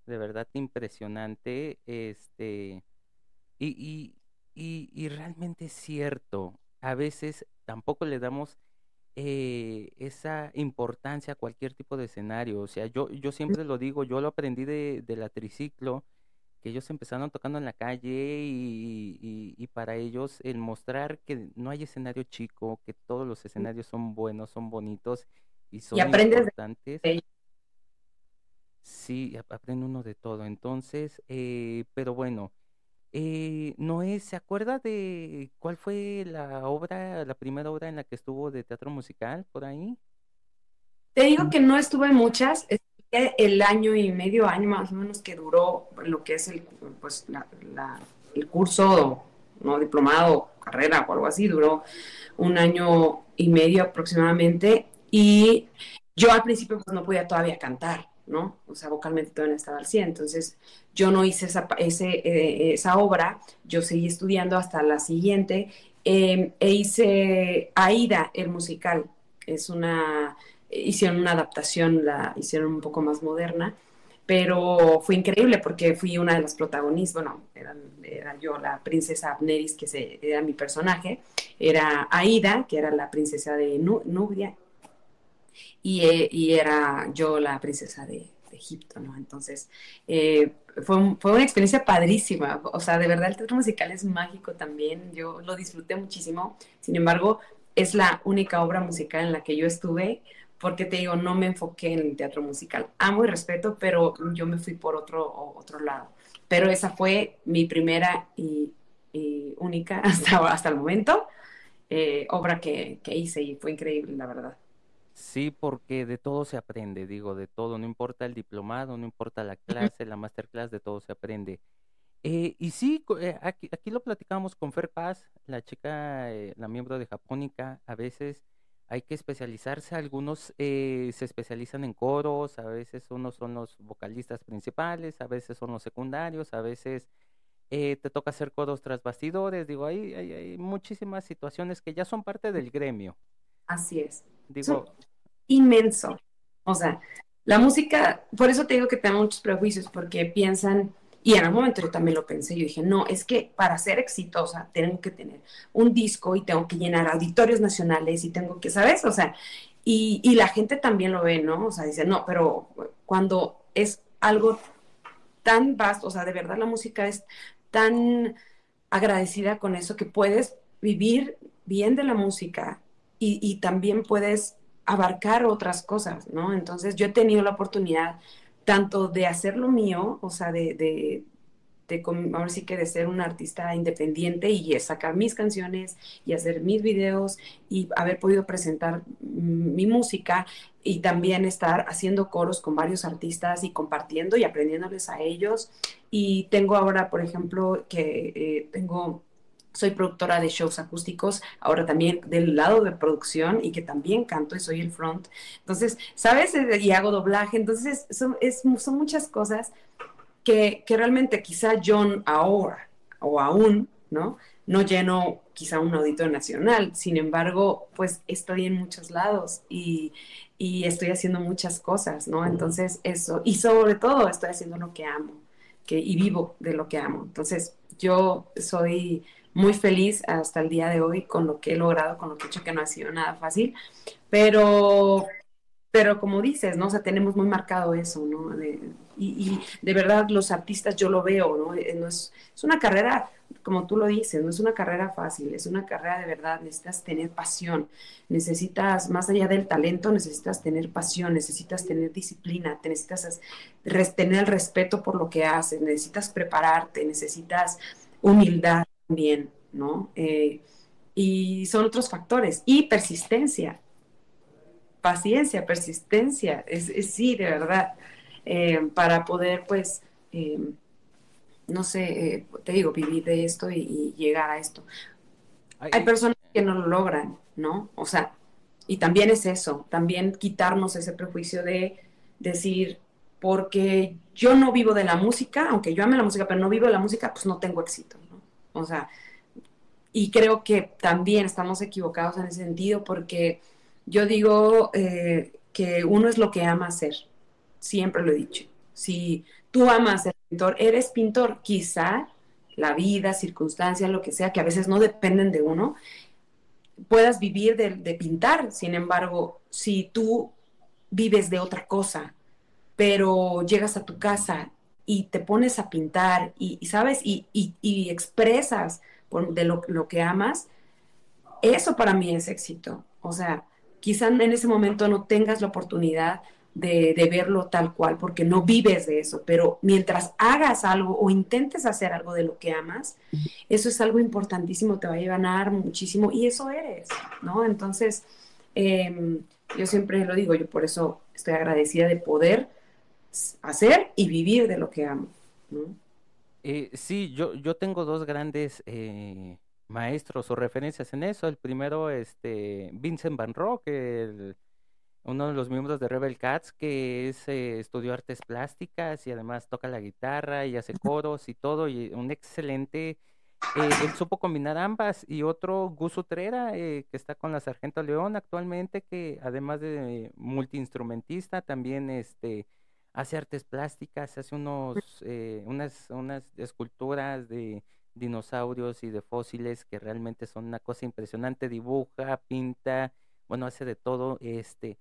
de verdad impresionante, este, y, y, y, y realmente es cierto, a veces tampoco le damos eh, esa importancia a cualquier tipo de escenario. O sea, yo, yo siempre lo digo, yo lo aprendí de, la triciclo, que ellos empezaron tocando en la calle y, para ellos el mostrar que no hay escenario chico, que todos los escenarios son buenos, son bonitos y son importantes. Sí, aprende uno de todo. Entonces, eh, pero bueno, eh, Noé, ¿se acuerda de cuál fue la obra, la primera obra en la que estuvo de teatro musical por ahí? Te digo que no estuve en muchas, el año y medio, año más o menos que duró lo que es el, pues, el curso, no diplomado, carrera o algo así, duró un año y medio aproximadamente. Y yo al principio pues no podía todavía cantar, ¿no? O sea, vocalmente todavía no estaba al 100. Entonces yo no hice esa, eh, esa obra, yo seguí estudiando hasta la siguiente em, e hice Aida, el musical. Es una, hicieron una adaptación, la hicieron un poco más moderna pero fue increíble porque fui una de las protagonistas, bueno, era, yo la princesa Abneris, que se, era mi personaje, era Aida, que era la princesa de Nubia, y, y, era yo la princesa de, Egipto, ¿no? Entonces, eh, fue, fue, una experiencia padrísima, o sea, de verdad el teatro musical es mágico también, yo lo disfruté muchísimo, sin embargo, es la única obra musical en la que yo estuve, porque te digo, no me enfoqué en el teatro musical. Amo y respeto, pero yo me fui por otro, otro lado. Pero esa fue mi primera y, única hasta, hasta el momento eh, obra que, que hice y fue increíble, la verdad. Sí, porque de todo se aprende, digo, de todo, no importa el diplomado, no importa la clase, la masterclass, de todo se aprende. Eh, y sí, eh, aquí, aquí, lo platicamos con Fer Paz, la chica, la miembro de Japónica, a veces hay que especializarse. Algunos eh, se especializan en coros, a veces unos son los vocalistas principales, a veces son los secundarios, a veces eh, te toca hacer coros tras bastidores. Digo, hay, hay, muchísimas situaciones que ya son parte del gremio. Así es. Digo, inmenso. O sea, la música, por eso te digo que tengo muchos prejuicios, porque piensan y en algún momento yo también lo pensé, yo dije, no, es que para ser exitosa tengo que tener un disco y tengo que llenar auditorios nacionales y tengo que, ¿sabes? O sea, y, y la gente también lo ve, ¿no? O sea, dice, no, pero cuando es algo tan vasto, o sea, de verdad la música es tan agradecida con eso que puedes vivir bien de la música y, y también puedes abarcar otras cosas, ¿no? Entonces yo he tenido la oportunidad tanto de hacer lo mío, o sea, de, de, de, ahora sí que de ser un artista independiente y sacar mis canciones y hacer mis videos y haber podido presentar mi música y también estar haciendo coros con varios artistas y compartiendo y aprendiéndoles a ellos. Y tengo ahora, por ejemplo, que eh, tengo soy productora de shows acústicos, ahora también del lado de producción y que también canto y soy el front. Entonces, ¿sabes? Y hago doblaje. Entonces, son, es, son muchas cosas que, que, realmente quizá yo ahora o aún, ¿no? No lleno quizá un auditorio nacional. Sin embargo, pues estoy en muchos lados y, y estoy haciendo muchas cosas, ¿no? Entonces, eso. Y sobre todo, estoy haciendo lo que amo que, y vivo de lo que amo. Entonces, yo soy muy feliz hasta el día de hoy con lo que he logrado, con lo que he hecho, que no ha sido nada fácil, pero, pero como dices, ¿no? O sea, tenemos muy marcado eso, ¿no? y, de verdad los artistas yo lo veo. Eh, no es, es, una carrera, como tú lo dices, no es una carrera fácil, es una carrera de verdad, necesitas tener pasión, necesitas, más allá del talento, necesitas tener pasión, necesitas tener disciplina, necesitas tener el respeto por lo que haces, necesitas prepararte, necesitas humildad, bien, ¿no? Eh, y son otros factores. Y persistencia, paciencia, persistencia, es, sí, de verdad, eh, para poder, pues, eh, no sé, te digo, vivir de esto y, llegar a esto. Hay personas que no lo logran, ¿no? O sea, y también es eso, también quitarnos ese prejuicio de decir, porque yo no vivo de la música, aunque yo ame la música, pero no vivo de la música, pues no tengo éxito. O sea, y creo que también estamos equivocados en ese sentido porque yo digo eh, que uno es lo que ama hacer, siempre lo he dicho. Si tú amas ser pintor, eres pintor, quizá la vida, circunstancias, lo que sea, que a veces no dependen de uno, puedas vivir de, pintar. Sin embargo, si tú vives de otra cosa, pero llegas a tu casa y te pones a pintar y, sabes, y, expresas de lo, lo, que amas, eso para mí es éxito. O sea, quizá en ese momento no tengas la oportunidad de, de, verlo tal cual porque no vives de eso, pero mientras hagas algo o intentes hacer algo de lo que amas, eso es algo importantísimo, te va a llevar muchísimo y eso eres, ¿no? Entonces, em, yo siempre lo digo, yo por eso estoy agradecida de poder hacer y vivir de lo que amo. ¿no? Eh, sí, yo, yo tengo dos grandes eh, maestros o referencias en eso. El primero, este, Vincent Van Rock, el, uno de los miembros de Rebel Cats, que es, eh, estudió artes plásticas y además toca la guitarra y hace coros y todo, y un excelente, él supo combinar ambas, y otro, Gus Utrera, que está con la Sargento León actualmente, que además de multiinstrumentista, también este, hace artes plásticas, hace unos, unas, unas esculturas de dinosaurios y de fósiles que realmente son una cosa impresionante, dibuja, pinta, bueno, hace de todo, este,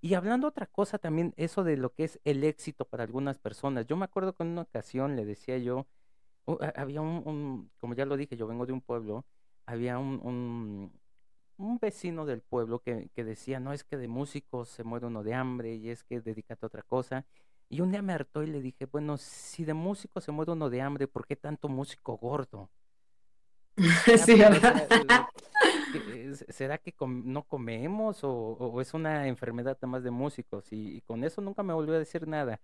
y hablando otra cosa también, eso de lo que es el éxito para algunas personas. Yo me acuerdo que en una ocasión le decía yo, había un, como ya lo dije, yo vengo de un pueblo, había un, un, un vecino del pueblo que, que, decía, no es que de músicos se muere uno de hambre y es que dedícate a otra cosa. Y un día me hartó y le dije, bueno, si de músico se muere uno de hambre, ¿por qué tanto músico gordo? Sí, ¿verdad? ¿será que no comemos o, es una enfermedad más de músicos? Y, con eso nunca me volvió a decir nada.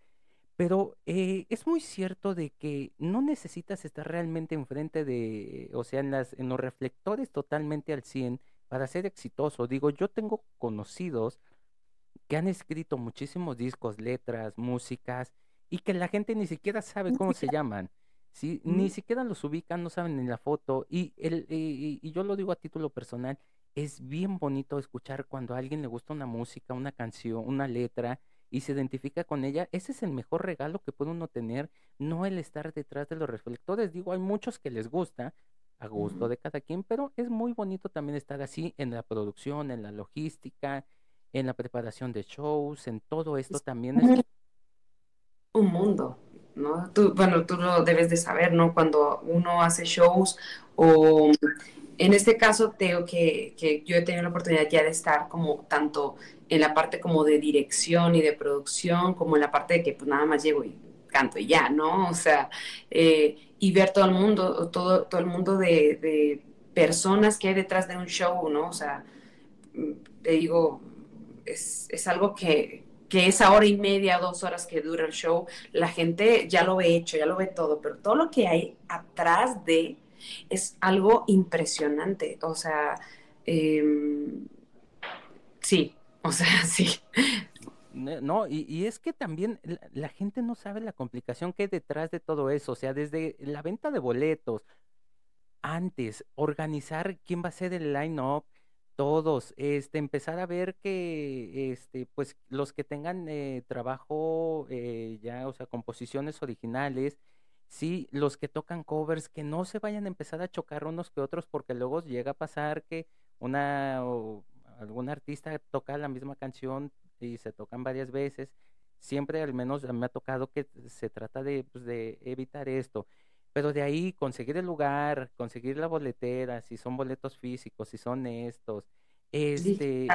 Pero eh, es muy cierto de que no necesitas estar realmente enfrente de, o sea, en, las, en los reflectores totalmente al 100 para ser exitoso. Digo, yo tengo conocidos que han escrito muchísimos discos, letras, músicas, y que la gente ni siquiera sabe cómo se llaman. ¿sí? Ni siquiera los ubican, no saben ni la foto. Y, el, y, yo lo digo a título personal, es bien bonito escuchar cuando a alguien le gusta una música, una canción, una letra y se identifica con ella. Ese es el mejor regalo que puede uno tener, no el estar detrás de los reflectores. Digo, hay muchos que les gusta, a gusto de cada quien, pero es muy bonito también estar así en la producción, en la logística, en la preparación de shows, en todo esto también es un mundo. ¿no? Tú, bueno, tú lo debes de saber, ¿no? Cuando uno hace shows o en este caso tengo que, que yo he tenido la oportunidad ya de estar como tanto en la parte como de dirección y de producción, como en la parte de que pues nada más llego y canto y ya, ¿no? O sea, eh, y ver todo el mundo, todo, todo el mundo de, de, personas que hay detrás de un show, ¿no? O sea, te digo, es, es algo que, que esa hora y media, dos horas que dura el show, la gente ya lo ve hecho, ya lo ve todo, pero todo lo que hay atrás de es algo impresionante. O sea, em, sí, o sea, sí. No, y, es que también la, gente no sabe la complicación que hay detrás de todo eso. O sea, desde la venta de boletos, antes, organizar quién va a ser el line-up, todos, este, empezar a ver que, este, pues los que tengan eh, trabajo eh, ya, o sea, composiciones originales, sí, los que tocan covers, que no se vayan a empezar a chocar unos que otros, porque luego llega a pasar que una o algún artista toca la misma canción y se tocan varias veces. Siempre, al menos, me ha tocado que se trata de, pues, de evitar esto. Pero de ahí conseguir el lugar, conseguir la boletera, si son boletos físicos, si son estos, este,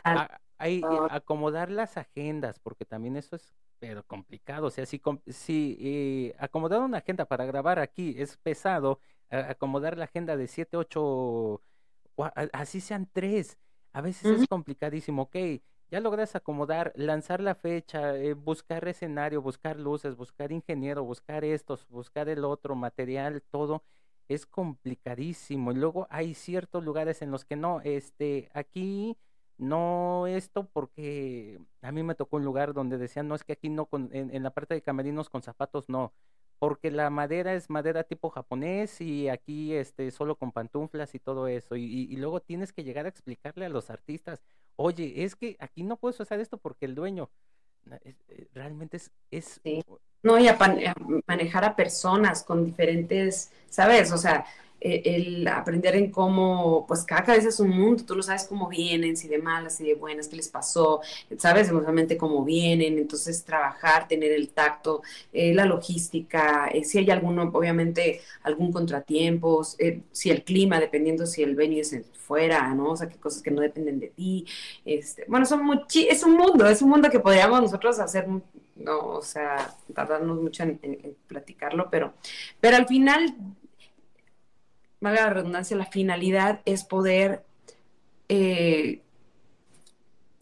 acomodar las agendas, porque también eso es pero complicado. O sea, si, si eh, acomodar una agenda para grabar aquí es pesado, acomodar la agenda de siete, ocho, así sean tres, a veces es complicadísimo. Ok, ya logras acomodar, lanzar la fecha, eh, buscar escenario, buscar luces, buscar ingeniero, buscar estos, buscar el otro, material, todo, es complicadísimo. Y luego hay ciertos lugares en los que no, este, aquí no esto porque a mí me tocó un lugar donde decían, no es que aquí no, con, en, la parte de camerinos con zapatos no, porque la madera es madera tipo japonés y aquí este solo con pantuflas y todo eso y, luego tienes que llegar a explicarle a los artistas oye, es que aquí no puedes usar esto porque el dueño eh, realmente es... es... No, y a, manejar a personas con diferentes, ¿sabes? O sea, el aprender en cómo, pues cada cabeza es un mundo, tú lo sabes cómo vienen, si de malas, si de buenas, qué les pasó, sabes emocionalmente cómo vienen, entonces trabajar, tener el tacto, eh, la logística, eh, si hay alguno, obviamente algún contratiempo, si el clima, dependiendo si el venue es fuera, ¿no? O sea, qué cosas que no dependen de ti, este, bueno, son es un mundo, es un mundo que podríamos nosotros hacer no, o sea, tardarnos mucho en, en, platicarlo, pero, pero al final valga la redundancia, la finalidad es poder eh,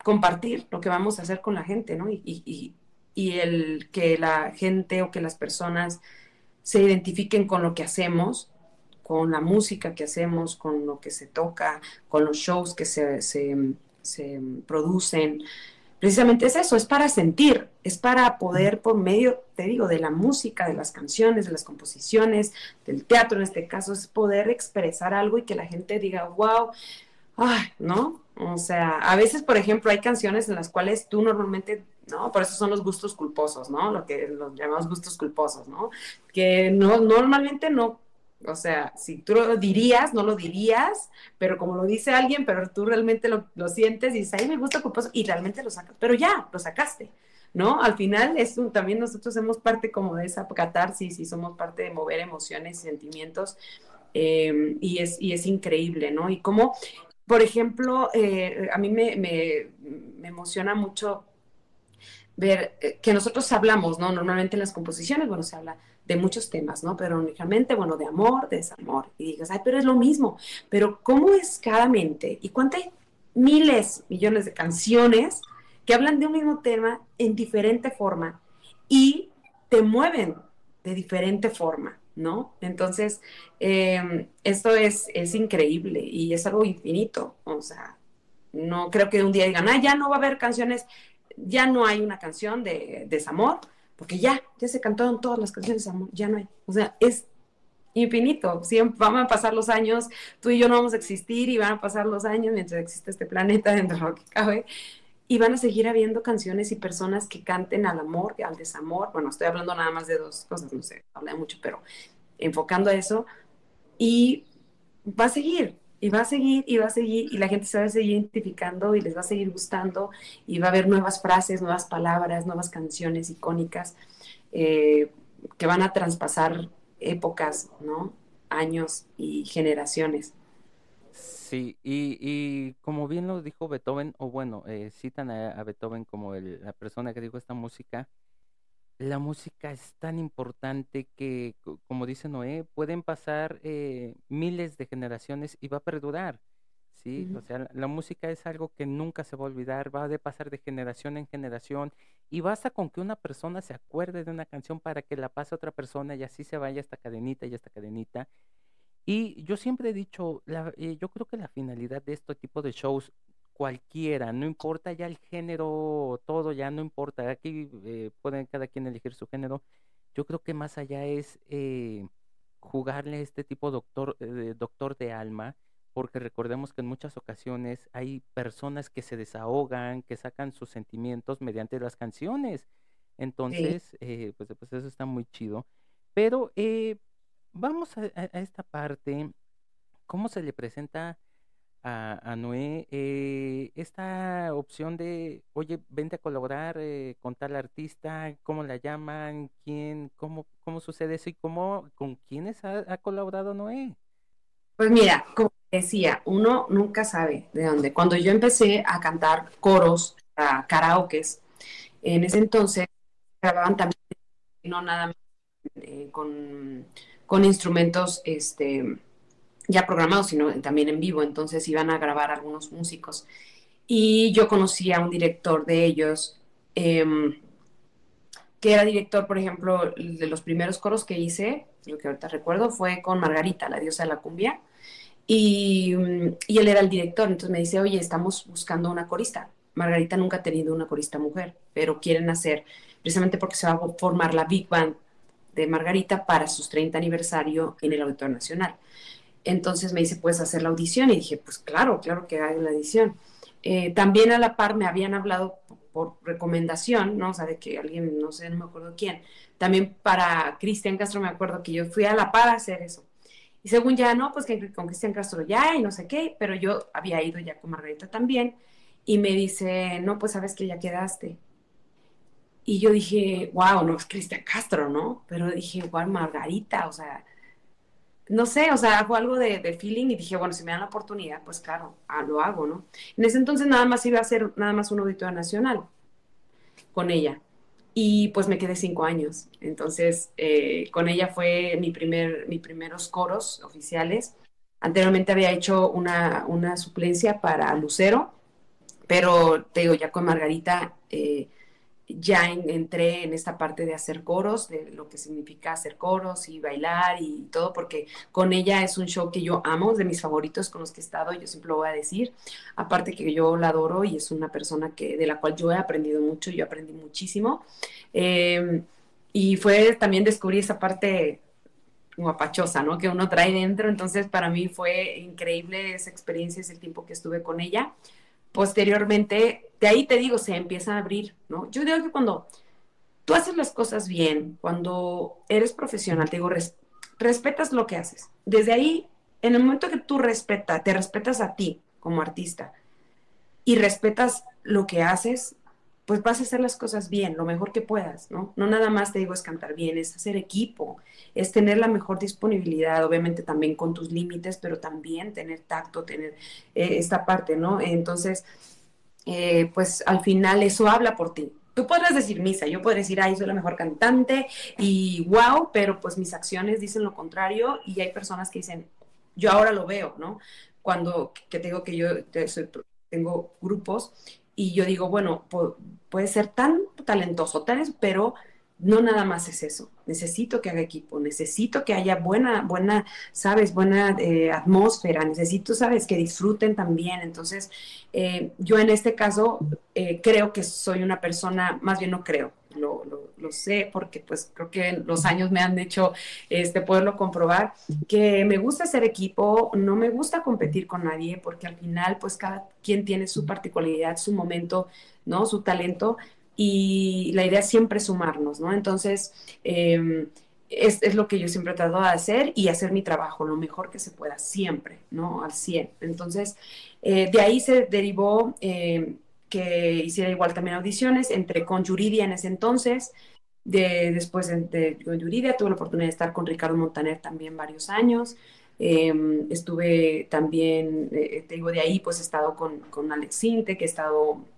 compartir lo que vamos a hacer con la gente, ¿no? Y, y el que la gente o que las personas se identifiquen con lo que hacemos, con la música que hacemos, con lo que se toca, con los shows que se, se producen. Precisamente es eso, es para sentir, es para poder por medio, te digo, de la música, de las canciones, de las composiciones, del teatro en este caso, es poder expresar algo y que la gente diga, wow, ay, ¿no? O sea, a veces, por ejemplo, hay canciones en las cuales tú normalmente, ¿no? Por eso son los gustos culposos, ¿no? Lo que los llamamos gustos culposos, ¿no? Que no, normalmente no o sea, si tú lo dirías, no lo dirías, pero como lo dice alguien, pero tú realmente lo, sientes y dices, ay, me gusta culposo, y realmente lo sacas, pero ya, lo sacaste, ¿no? Al final es también nosotros somos parte como de esa catarsis y somos parte de mover emociones y sentimientos, eh, y, es, y es increíble, ¿no? Y como, por ejemplo, eh, a mí me, me, me emociona mucho ver eh, que nosotros hablamos, ¿no? Normalmente en las composiciones, bueno, se habla de muchos temas, ¿no? Pero únicamente, bueno, de amor, de desamor. Y digas, ay, pero es lo mismo. Pero ¿cómo es cada mente? ¿Y cuántas miles, millones de canciones que hablan de un mismo tema en diferente forma y te mueven de diferente forma, ¿no? Entonces, em, esto es, es increíble y es algo infinito. O sea, no creo que un día digan, ah, ya no va a haber canciones, ya no hay una canción de desamor, porque ya, ya se cantaron todas las canciones de amor, ya no hay. O sea, es infinito. Siempre van a pasar los años, tú y yo no vamos a existir y van a pasar los años mientras existe este planeta dentro de lo que cabe. Y van a seguir habiendo canciones y personas que canten al amor, al desamor. Bueno, estoy hablando nada más de dos cosas, no sé, habla mucho, pero enfocando a eso. Y va a seguir, y va a seguir, y va a seguir, y la gente se va a seguir identificando y les va a seguir gustando, y va a haber nuevas frases, nuevas palabras, nuevas canciones icónicas eh, que van a traspasar épocas, ¿no? Años y generaciones. Sí, y, como bien lo dijo Beethoven, o bueno, eh, citan a, Beethoven como la persona que dijo esta música, la música es tan importante que, como dice Noé, pueden pasar eh, miles de generaciones y va a perdurar. ¿sí? O sea, la, música es algo que nunca se va a olvidar, va a pasar de generación en generación y basta con que una persona se acuerde de una canción para que la pase a otra persona y así se vaya esta cadenita y esta cadenita. Y yo siempre he dicho, la, eh, yo creo que la finalidad de este tipo de shows cualquiera, no importa ya el género, todo ya no importa, aquí eh, pueden cada quien elegir su género. Yo creo que más allá es eh, jugarle este tipo doctor, de doctor de alma, porque recordemos que en muchas ocasiones hay personas que se desahogan, que sacan sus sentimientos mediante las canciones. Entonces, eh, pues, pues, eso está muy chido. Pero vamos a, a esta parte, ¿cómo se le presenta a, Noé eh, esta opción de, oye, vente a colaborar eh, con tal artista, cómo la llaman, quién, cómo, cómo sucede eso y cómo, con quiénes ha, colaborado Noé. Pues mira, como decía, uno nunca sabe de dónde. Cuando yo empecé a cantar coros, a karaokes, en ese entonces grababan también, no nada más eh, con, con instrumentos, este, ya programados, sino también en vivo, entonces iban a grabar algunos músicos. Y yo conocí a un director de ellos, em, que era director, por ejemplo, de los primeros coros que hice, lo que ahorita recuerdo, fue con Margarita, la diosa de la cumbia, y, y él era el director, entonces me dice, oye, estamos buscando una corista. Margarita nunca ha tenido una corista mujer, pero quieren hacer, precisamente porque se va a formar la Big Band de Margarita para sus 30 aniversario en el Auditorio Nacional. Entonces me dice, ¿puedes hacer la audición? Y dije, pues claro, claro que hago la audición. Eh, también a la par me habían hablado por recomendación, ¿no? O sea, de que alguien, no sé, no me acuerdo quién. También para Cristian Castro me acuerdo que yo fui a la par a hacer eso. Y según ya, no, pues con Cristian Castro ya y no sé qué, pero yo había ido ya con Margarita también. Y me dice, no, pues sabes que ya quedaste. Y yo dije, wow, no es Cristian Castro, ¿no? Pero dije, igual Margarita, o sea, no sé, o sea, hago algo de, feeling y dije, bueno, si me dan la oportunidad, pues claro, ah, lo hago, ¿no? En ese entonces nada más iba a hacer nada más un auditorio nacional con ella. Y pues me quedé cinco años. Entonces, eh, con ella fue mi primer, mis primeros coros oficiales. Anteriormente había hecho una, suplencia para Lucero, pero te digo, ya con Margarita, eh, ya entré en esta parte de hacer coros, de lo que significa hacer coros y bailar y todo, porque con ella es un show que yo amo, de mis favoritos con los que he estado, yo siempre lo voy a decir. Aparte que yo la adoro y es una persona que, de la cual yo he aprendido mucho, yo aprendí muchísimo. Em, y fue también descubrir esa parte guapachosa, ¿no? Que uno trae dentro. Entonces, para mí fue increíble esa experiencia, ese tiempo que estuve con ella. Posteriormente, de ahí te digo, se empieza a abrir, ¿no? Yo digo que cuando tú haces las cosas bien, cuando eres profesional, te digo, respetas lo que haces. Desde ahí, en el momento que tú respetas, te respetas a ti como artista y respetas lo que haces, pues vas a hacer las cosas bien, lo mejor que puedas, ¿no? No nada más te digo es cantar bien, es hacer equipo, es tener la mejor disponibilidad, obviamente también con tus límites, pero también tener tacto, tener eh, esta parte, ¿no? Entonces, eh, pues al final eso habla por ti. Tú podrás decir misa, yo podré decir, ay, soy la mejor cantante y wow, pero pues mis acciones dicen lo contrario y hay personas que dicen, yo ahora lo veo, ¿no? Cuando que tengo que yo tengo grupos y yo digo, bueno, puede ser tan talentoso, tan, pero no nada más es eso. Necesito que haga equipo, necesito que haya buena, buena, sabes, buena eh, atmósfera, necesito, sabes, que disfruten también. Entonces, eh, yo en este caso eh, creo que soy una persona, más bien no creo, lo, lo, sé porque pues creo que los años me han hecho este, poderlo comprobar, que me gusta hacer equipo, no me gusta competir con nadie porque al final pues cada quien tiene su particularidad, su momento, ¿no? Su talento y la idea es siempre sumarnos, ¿no? Entonces, em, es, es, lo que yo siempre he tratado de hacer y hacer mi trabajo lo mejor que se pueda, siempre, ¿no? Al 100. Entonces, eh, de ahí se derivó em, que hiciera igual también audiciones, entré con Yuridia en ese entonces, de, después de, con Yuridia tuve la oportunidad de estar con Ricardo Montaner también varios años, em, estuve también, eh, te digo, de ahí pues he estado con, con Alex Sinte, que he estado eh,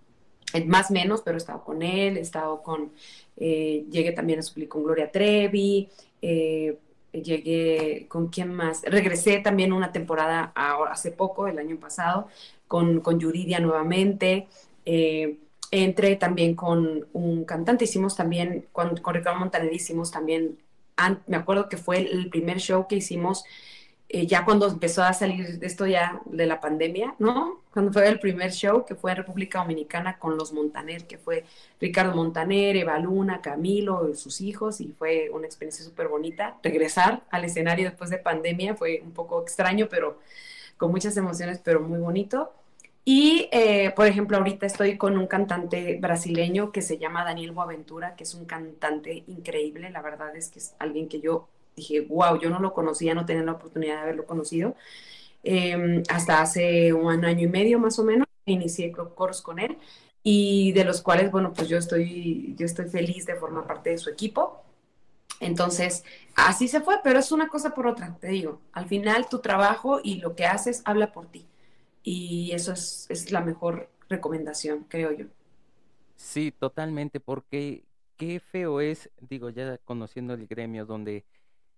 más menos, pero he estado con él, he estado con, eh, llegué también a suplir con Gloria Trevi, llegué con quién más, regresé también una temporada ahora, hace poco, el año pasado, con, con Yuridia nuevamente, eh, entré también con un cantante, hicimos también, con, con Ricardo Montaner hicimos también, me acuerdo que fue el primer show que hicimos eh, ya cuando empezó a salir esto ya de la pandemia, ¿no? Cuando fue el primer show que fue en República Dominicana con los Montaner, que fue Ricardo Montaner, Eva Luna, Camilo, sus hijos, y fue una experiencia súper bonita. Regresar al escenario después de pandemia fue un poco extraño, pero con muchas emociones, pero muy bonito. Y, eh, por ejemplo, ahorita estoy con un cantante brasileño que se llama Daniel Boaventura, que es un cantante increíble. La verdad es que es alguien que yo dije, wow, yo no lo conocía, no tenía la oportunidad de haberlo conocido. Em, hasta hace un año y medio más o menos, inicié coros con él y de los cuales, bueno, pues yo estoy, yo estoy feliz de formar parte de su equipo. Entonces, así se fue, pero es una cosa por otra, te digo. Al final, tu trabajo y lo que haces habla por ti y eso es, es la mejor recomendación, creo yo. Sí, totalmente, porque qué feo es, digo, ya conociendo el gremio, donde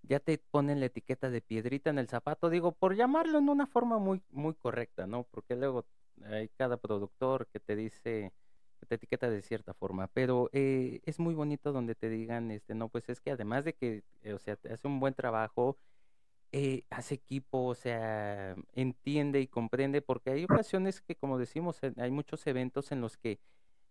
ya te ponen la etiqueta de piedrita en el zapato, digo, por llamarlo en una forma muy, muy correcta, ¿no? Porque luego hay cada productor que te dice, que te etiqueta de cierta forma, pero eh, es muy bonito donde te digan, este, no, pues es que además de que, o sea, te hace un buen trabajo, eh, hace equipo, o sea, entiende y comprende, porque hay ocasiones que, como decimos, hay muchos eventos en los que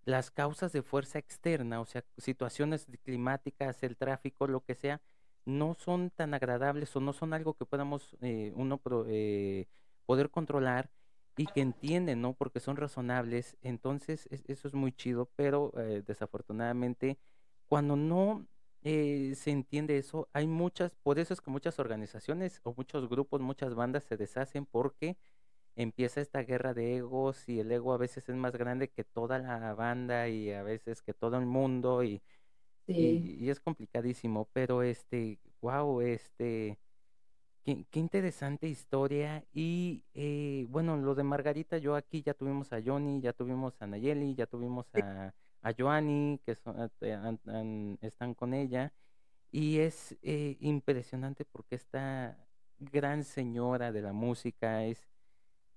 las causas de fuerza externa, o sea, situaciones climáticas, el tráfico, lo que sea, no son tan agradables o no son algo que podamos eh, uno eh, poder controlar y que entienden, ¿no? Porque son razonables. Entonces, eso es muy chido, pero desafortunadamente, cuando no eh, se entiende eso. Hay muchas, por eso es que muchas organizaciones o muchos grupos, muchas bandas se deshacen porque empieza esta guerra de egos y el ego a veces es más grande que toda la banda y a veces que todo el mundo y, y, es complicadísimo, pero este, wow, este, qué, interesante historia y eh, bueno, lo de Margarita, yo aquí ya tuvimos a Johnny, ya tuvimos a Nayeli, ya tuvimos a a Joanny, que eh, están con ella, y es eh, impresionante porque esta gran señora de la música es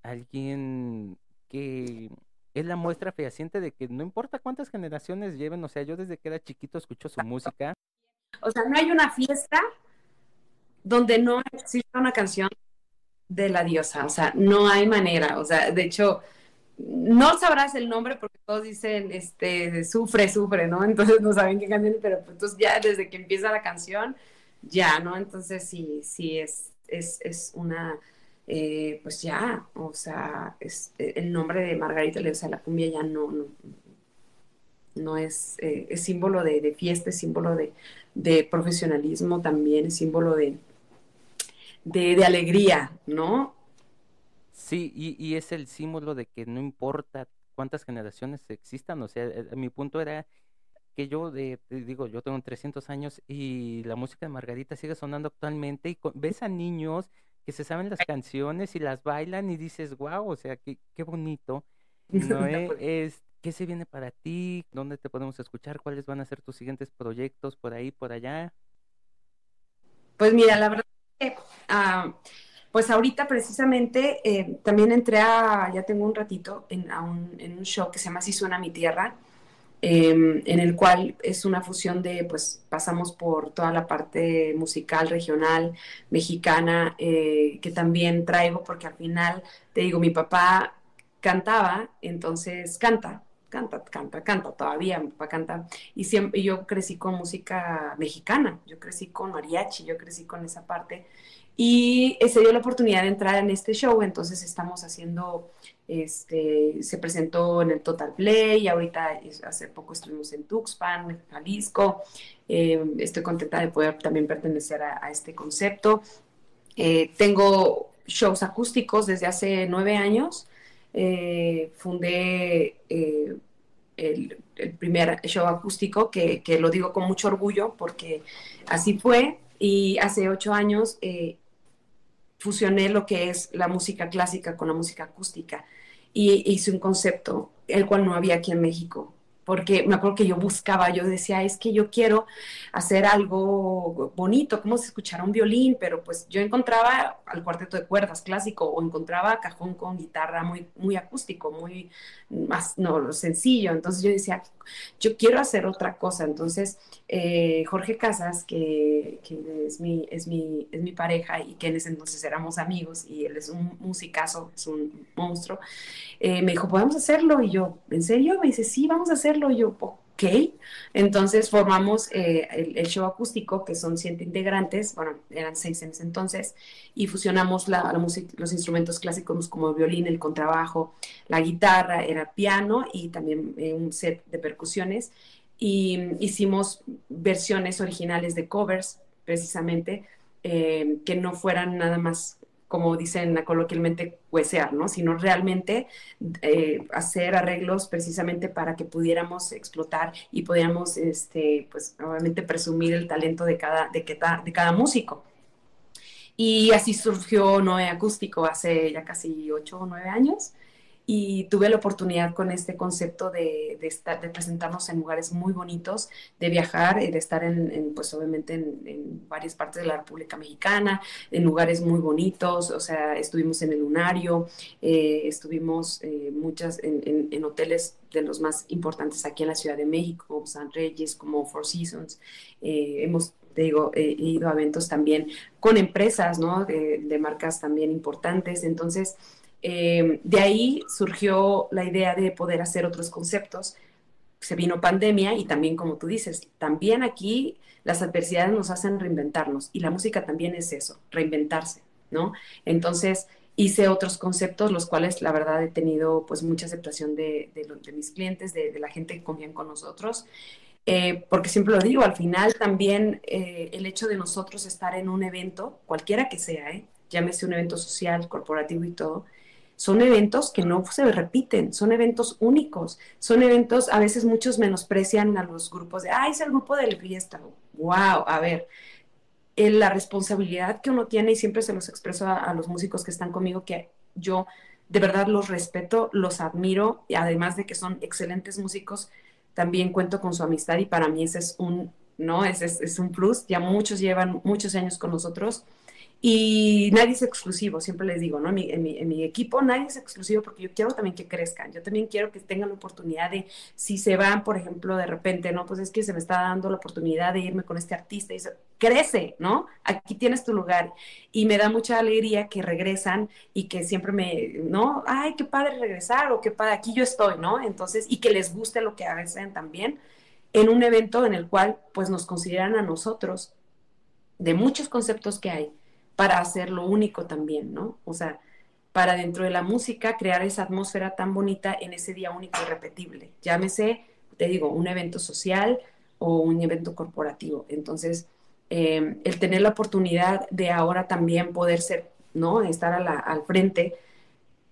alguien que es la muestra fehaciente de que no importa cuántas generaciones lleven, o sea, yo desde que era chiquito escucho su música. O sea, no hay una fiesta donde no exista una canción de la diosa, o sea, no hay manera, o sea, de hecho, no sabrás el nombre porque todos dicen, este, sufre, sufre, ¿no? Entonces no saben qué canción, pero pues, entonces ya desde que empieza la canción, ya, ¿no? Entonces sí, sí, es, es, es una, eh, pues ya, o sea, es, eh, el nombre de Margarita Leusa la cumbia ya no, no, eh, es símbolo de, fiesta, es símbolo de, de, profesionalismo también, es símbolo de, de, alegría, ¿no? Sí, y, y, es el símbolo de que no importa cuántas generaciones existan, o sea, mi punto era que yo de, digo, yo tengo 300 años y la música de Margarita sigue sonando actualmente y ves a niños que se saben las canciones y las bailan y dices, wow, o sea, qué, qué bonito. ¿no es, ¿Qué se viene para ti? ¿Dónde te podemos escuchar? ¿Cuáles van a ser tus siguientes proyectos por ahí, por allá? Pues mira, la verdad es que, ah, pues ahorita precisamente eh, también entré a, ya tengo un ratito, en, un, en un show que se llama Si suena mi tierra, Em, en el cual es una fusión de, pues pasamos por toda la parte musical, regional, mexicana, eh, que también traigo, porque al final, te digo, mi papá cantaba, entonces canta, canta, canta, canta, todavía mi papá canta, y siempre yo crecí con música mexicana, yo crecí con mariachi, yo crecí con esa parte, y se dio la oportunidad de entrar en este show, entonces estamos haciendo este, se presentó en el Total Play, ahorita hace poco estuvimos en Tuxpan, Jalisco. Eh, estoy contenta de poder también pertenecer a, este concepto. Eh, tengo shows acústicos desde hace nueve años. Eh, fundé el, primer show acústico, que, lo digo con mucho orgullo porque así fue. Y hace ocho años fusioné lo que es la música clásica con la música acústica y hice un concepto, el cual no había aquí en México porque me acuerdo que yo buscaba, yo decía, es que yo quiero hacer algo bonito, como se escuchara un violín, pero pues yo encontraba al cuarteto de cuerdas clásico o encontraba cajón con guitarra muy, muy acústico, muy más, no, sencillo. Entonces yo decía, yo quiero hacer otra cosa. Entonces eh, Jorge Casas, que, que, es, mi, es, mi, es mi pareja y que en ese entonces éramos amigos y él es un musicazo, es un monstruo, eh, me dijo, ¿podemos hacerlo? Y yo, ¿en serio? Me dice, sí, vamos a hacerlo. Y yo, ok. Entonces formamos eh, el, show acústico, que son siete integrantes, bueno, eran seis en ese entonces, y fusionamos la, música, los instrumentos clásicos como el violín, el contrabajo, la guitarra, era piano y también eh, un set de percusiones. Y hicimos versiones originales de covers, precisamente, que no fueran nada más como dicen coloquialmente, huesear, ¿no? Sino realmente eh, hacer arreglos precisamente para que pudiéramos explotar y pudiéramos, este, pues, obviamente presumir el talento de cada, de, de cada músico. Y así surgió Noé Acústico hace ya casi ocho o nueve años y tuve la oportunidad con este concepto de, estar, de presentarnos en lugares muy bonitos, de viajar, de estar en, pues obviamente en, varias partes de la República Mexicana, en lugares muy bonitos, o sea, estuvimos en el Lunario, eh, estuvimos eh, muchas en, en, hoteles de los más importantes aquí en la Ciudad de México, como San Reyes, como Four Seasons, eh, hemos te digo, ido a eventos también con empresas, ¿no? De, de marcas también importantes. Entonces, eh, de ahí surgió la idea de poder hacer otros conceptos. Se vino pandemia y también, como tú dices, también aquí las adversidades nos hacen reinventarnos y la música también es eso, reinventarse, ¿no? Entonces hice otros conceptos, los cuales la verdad he tenido pues mucha aceptación de, mis clientes, de, la gente que confían con nosotros. Eh, porque siempre lo digo, al final también eh, el hecho de nosotros estar en un evento, cualquiera que sea, llámese un evento social, corporativo y todo, son eventos que no se repiten, son eventos únicos, son eventos, a veces muchos menosprecian a los grupos de, ah, es el grupo de la fiesta. Wow, a ver, la responsabilidad que uno tiene, y siempre se los expreso a, los músicos que están conmigo, que yo de verdad los respeto, los admiro, y además de que son excelentes músicos, también cuento con su amistad y para mí ese es un, ¿no? Ese es, es un plus, ya muchos llevan muchos años con nosotros Y nadie es exclusivo, siempre les digo, ¿no? En mi, en, mi, equipo nadie es exclusivo porque yo quiero también que crezcan, yo también quiero que tengan la oportunidad de, si se van, por ejemplo, de repente, ¿no? Pues es que se me está dando la oportunidad de irme con este artista y dice, crece, ¿no? Aquí tienes tu lugar. Y me da mucha alegría que regresan y que siempre me, ¿no? Ay, qué padre regresar o qué padre, aquí yo estoy, ¿no? Entonces, y que les guste lo que hacen también en un evento en el cual, pues, nos consideran a nosotros de muchos conceptos que hay para hacer lo único también, ¿no? O sea, para dentro de la música crear esa atmósfera tan bonita en ese día único y repetible. Llámese, te digo, un evento social o un evento corporativo. Entonces, eh, el tener la oportunidad de ahora también poder ser, ¿no? Estar al frente,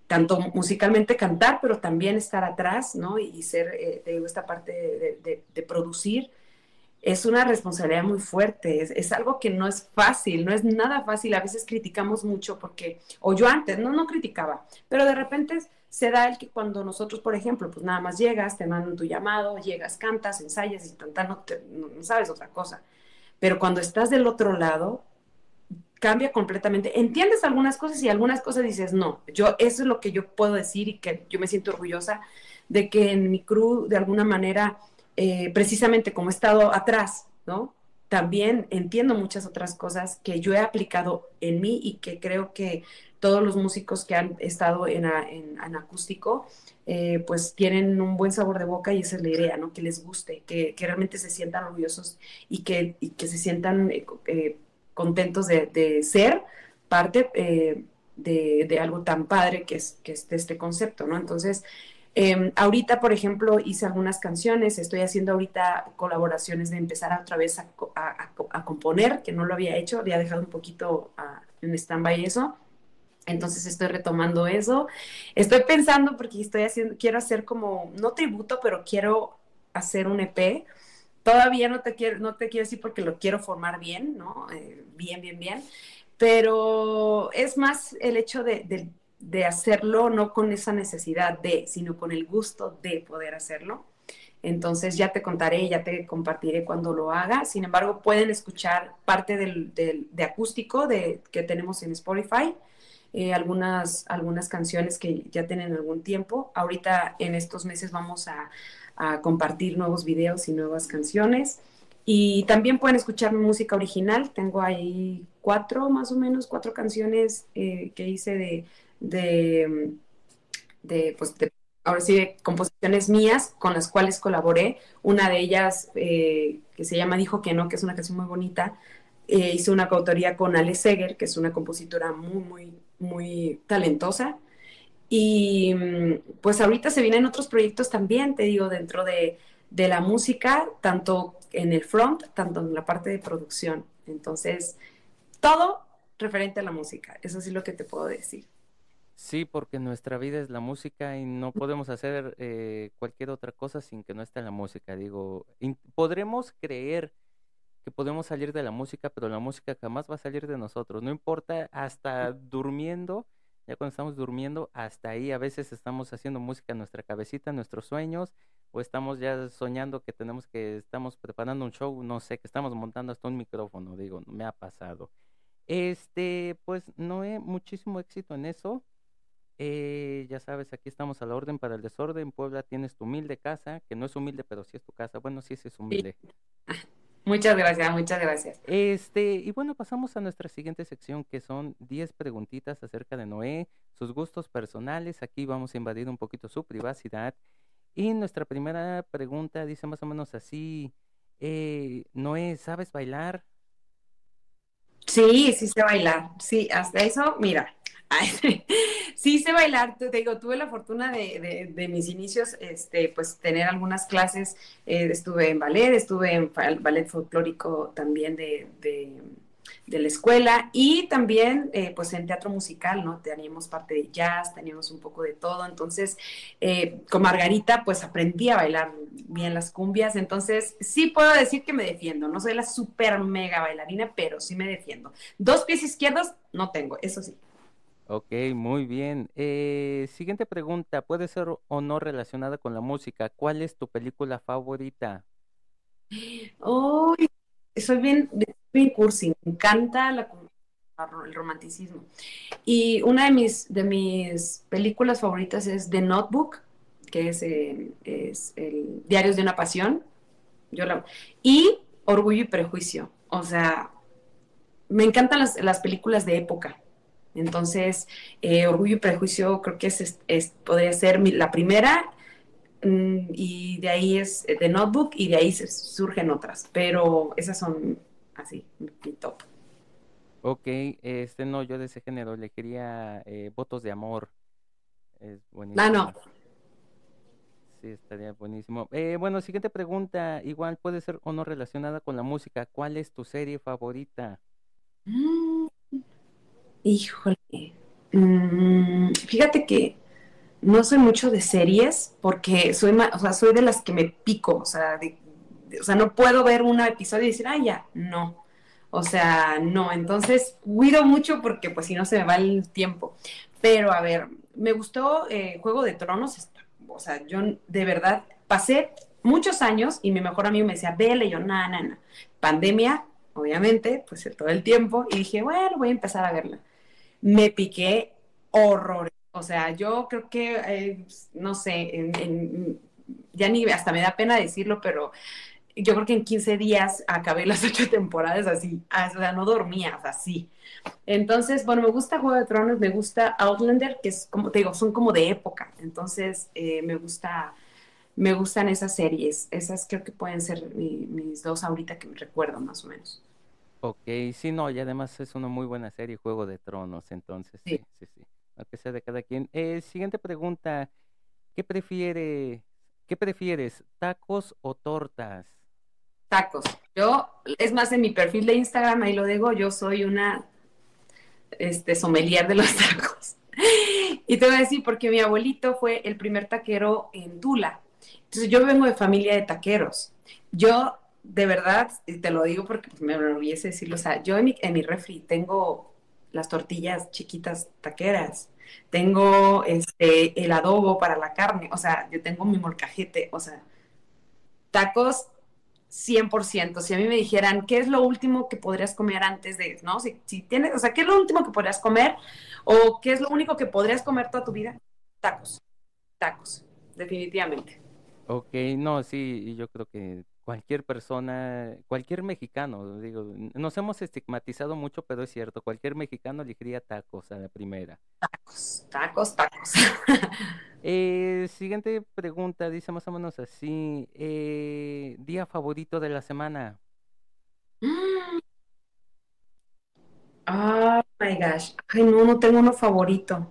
tanto musicalmente cantar, pero también estar atrás, ¿no? Y, ser, eh, te digo, esta parte de producir es una responsabilidad muy fuerte, es, algo que no es fácil, no es nada fácil. A veces criticamos mucho porque, o yo antes, no, no criticaba, pero de repente se da el que cuando nosotros, por ejemplo, pues nada más llegas, te mandan tu llamado, llegas, cantas, ensayas y tanta, no, no, sabes otra cosa. Pero cuando estás del otro lado, cambia completamente. Entiendes algunas cosas y algunas cosas dices, no, yo, eso es lo que yo puedo decir y que yo me siento orgullosa de que en mi crew, de alguna manera, eh, precisamente como he estado atrás, ¿no? También entiendo muchas otras cosas que yo he aplicado en mí y que creo que todos los músicos que han estado en, acústico, eh, pues tienen un buen sabor de boca y esa es la idea, ¿no? Que les guste, que, realmente se sientan orgullosos y que, que se sientan eh, contentos de, ser parte de, de, algo tan padre que es, que es este concepto, ¿no? Entonces, Em, ahorita, por ejemplo, hice algunas canciones, estoy haciendo ahorita colaboraciones de empezar otra vez a, componer, que no lo había hecho, había dejado un poquito en stand-by eso. Entonces estoy retomando eso. Estoy pensando porque estoy haciendo, quiero hacer como, no tributo, pero quiero hacer un EP. Todavía no te quiero, no te quiero decir porque lo quiero formar bien, ¿no? Eh, bien, bien, bien. Pero es más el hecho de, de de hacerlo no con esa necesidad de, sino con el gusto de poder hacerlo. Entonces ya te contaré, ya te compartiré cuando lo haga. Sin embargo, pueden escuchar parte del, de acústico de, que tenemos en Spotify, eh, algunas, algunas canciones que ya tienen algún tiempo. Ahorita en estos meses vamos a, compartir nuevos videos y nuevas canciones. Y también pueden escuchar música original. Tengo ahí cuatro, más o menos, cuatro canciones eh, que hice de de, de, pues, ahora sí, de composiciones mías con las cuales colaboré. Una de ellas, eh, que se llama Dijo que no, que es una canción muy bonita, eh, hice una coautoría con Ale Seger, que es una compositora muy, muy, muy talentosa. Y mm, pues ahorita se vienen otros proyectos también, te digo, dentro de, de la música, tanto en el front, tanto en la parte de producción. Entonces, todo referente a la música, eso sí es lo que te puedo decir. Sí, porque nuestra vida es la música y no podemos hacer eh, cualquier otra cosa sin que no esté la música. Digo, podremos creer que podemos salir de la música, pero la música jamás va a salir de nosotros. No importa, hasta durmiendo, ya cuando estamos durmiendo, hasta ahí a veces estamos haciendo música en nuestra cabecita, en nuestros sueños, o estamos ya soñando que tenemos que, estamos preparando un show, no sé, que estamos montando hasta un micrófono, digo, me ha pasado. Este, pues, Noé, muchísimo éxito en eso. Eh, ya sabes, aquí estamos a la orden para el desorden. Puebla tienes tu humilde casa, que no es humilde, pero sí es tu casa. Bueno, sí, sí es humilde. Muchas gracias, muchas gracias. Este, y bueno, pasamos a nuestra siguiente sección, que son 10 preguntitas acerca de Noé, sus gustos personales. Aquí vamos a invadir un poquito su privacidad. Y nuestra primera pregunta dice más o menos así, eh, Noé, ¿sabes bailar? Sí, sí sé bailar. Sí, hasta eso, mira, sí sé bailar, te digo, tuve la fortuna de, mis inicios, este, pues tener algunas clases, eh, estuve en ballet, estuve en ballet folclórico también de, la escuela y también eh, pues en teatro musical, ¿no? Teníamos parte de jazz, teníamos un poco de todo, entonces eh, con Margarita pues aprendí a bailar bien las cumbias, entonces sí puedo decir que me defiendo, no soy la super mega bailarina, pero sí me defiendo. Dos pies izquierdos no tengo, eso sí. Ok, muy bien. Eh, siguiente pregunta, puede ser o no relacionada con la música. ¿Cuál es tu película favorita? Oh, soy bien, cursi, me encanta la el romanticismo. Y una de mis, de mis películas favoritas es The Notebook, que es, eh, es el Diarios de una Pasión. Yo la, y Orgullo y Prejuicio. O sea, me encantan las, las películas de época. Entonces, eh, Orgullo y Prejuicio creo que es, es, podría ser la primera mm, y de ahí es The Notebook y de ahí surgen otras, pero esas son así, mi top. Ok, este no, yo de ese género le quería eh, Votos de Amor. Es buenísimo. Ah, no. Sí, estaría buenísimo. Eh, bueno, siguiente pregunta, igual puede ser o no relacionada con la música. ¿Cuál es tu serie favorita? Mm, híjole. Mm, fíjate que no soy mucho de series porque soy, o sea, soy de las que me pico, o sea, o sea, no puedo ver un episodio y decir, ah, ya, no. O sea, no, entonces cuido mucho porque pues si no se me va el tiempo. Pero a ver, me gustó eh, Juego de Tronos, o sea, yo de verdad pasé muchos años y mi mejor amigo me decía, vele, yo, nada, nada, pandemia, obviamente, pues todo el tiempo, y dije, bueno, voy a empezar a verla. Me piqué horror. O sea, yo creo que, eh, no sé, ya ni hasta me da pena decirlo, pero yo creo que en 15 días acabé las ocho temporadas así, o sea, no dormía, así. Entonces, bueno, me gusta Juego de Tronos, me gusta Outlander, que es como te digo, son como de época. Entonces, eh, me gusta, me gustan esas series. Esas creo que pueden ser mis dos ahorita que me recuerdo más o menos. Ok, sí, no, y además es una muy buena serie, Juego de Tronos, entonces, sí, sí, sí, aunque sea de cada quien. Eh, siguiente pregunta, ¿qué prefiere, qué prefieres, tacos o tortas? tacos. Yo, es más, en mi perfil de Instagram, ahí lo digo, yo soy una este, sommelier de los tacos. Y te voy a decir, porque mi abuelito fue el primer taquero en Tula. Entonces yo vengo de familia de taqueros. Yo, de verdad, y te lo digo porque me enorgullece decirlo, o sea, yo en mi, en mi refri tengo las tortillas chiquitas taqueras, tengo este, el adobo para la carne, o sea, yo tengo mi molcajete, o sea, tacos 100%. Si a mí me dijeran, ¿qué es lo último que podrías comer antes de, no? Si, tienes, o sea, ¿qué es lo último que podrías comer? ¿O qué es lo único que podrías comer toda tu vida? Tacos. Tacos, definitivamente. Ok, no, sí, yo creo que cualquier persona, cualquier mexicano, digo, nos hemos estigmatizado mucho, pero es cierto, cualquier mexicano elegiría tacos a la primera. Tacos, tacos, tacos. Eh, siguiente pregunta, dice más o menos así, eh, día favorito de la semana. Oh my gosh, ay no, no tengo uno favorito,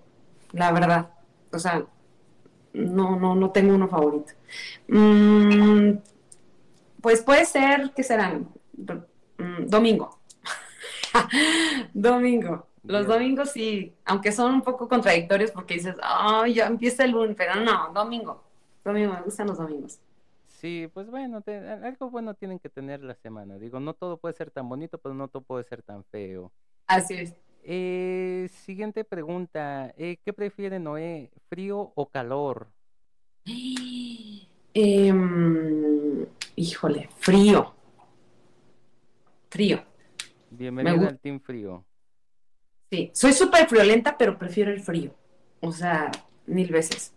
la verdad, o sea, no, no, no tengo uno favorito. Mm, pues puede ser, ¿qué serán? Mm, domingo. domingo. Los domingos sí, aunque son un poco contradictorios porque dices, ay, ya empieza el lunes, pero no, domingo. Domingo, me gustan los domingos. Sí, pues bueno, algo bueno tienen que tener la semana. Digo, no todo puede ser tan bonito, pero no todo puede ser tan feo. Así es. Eh, siguiente pregunta, eh, ¿qué prefiere Noé, frío o calor? Em, híjole, frío. Frío. Bienvenido al Team Frío. Sí, soy súper friolenta, pero prefiero el frío. O sea, mil veces.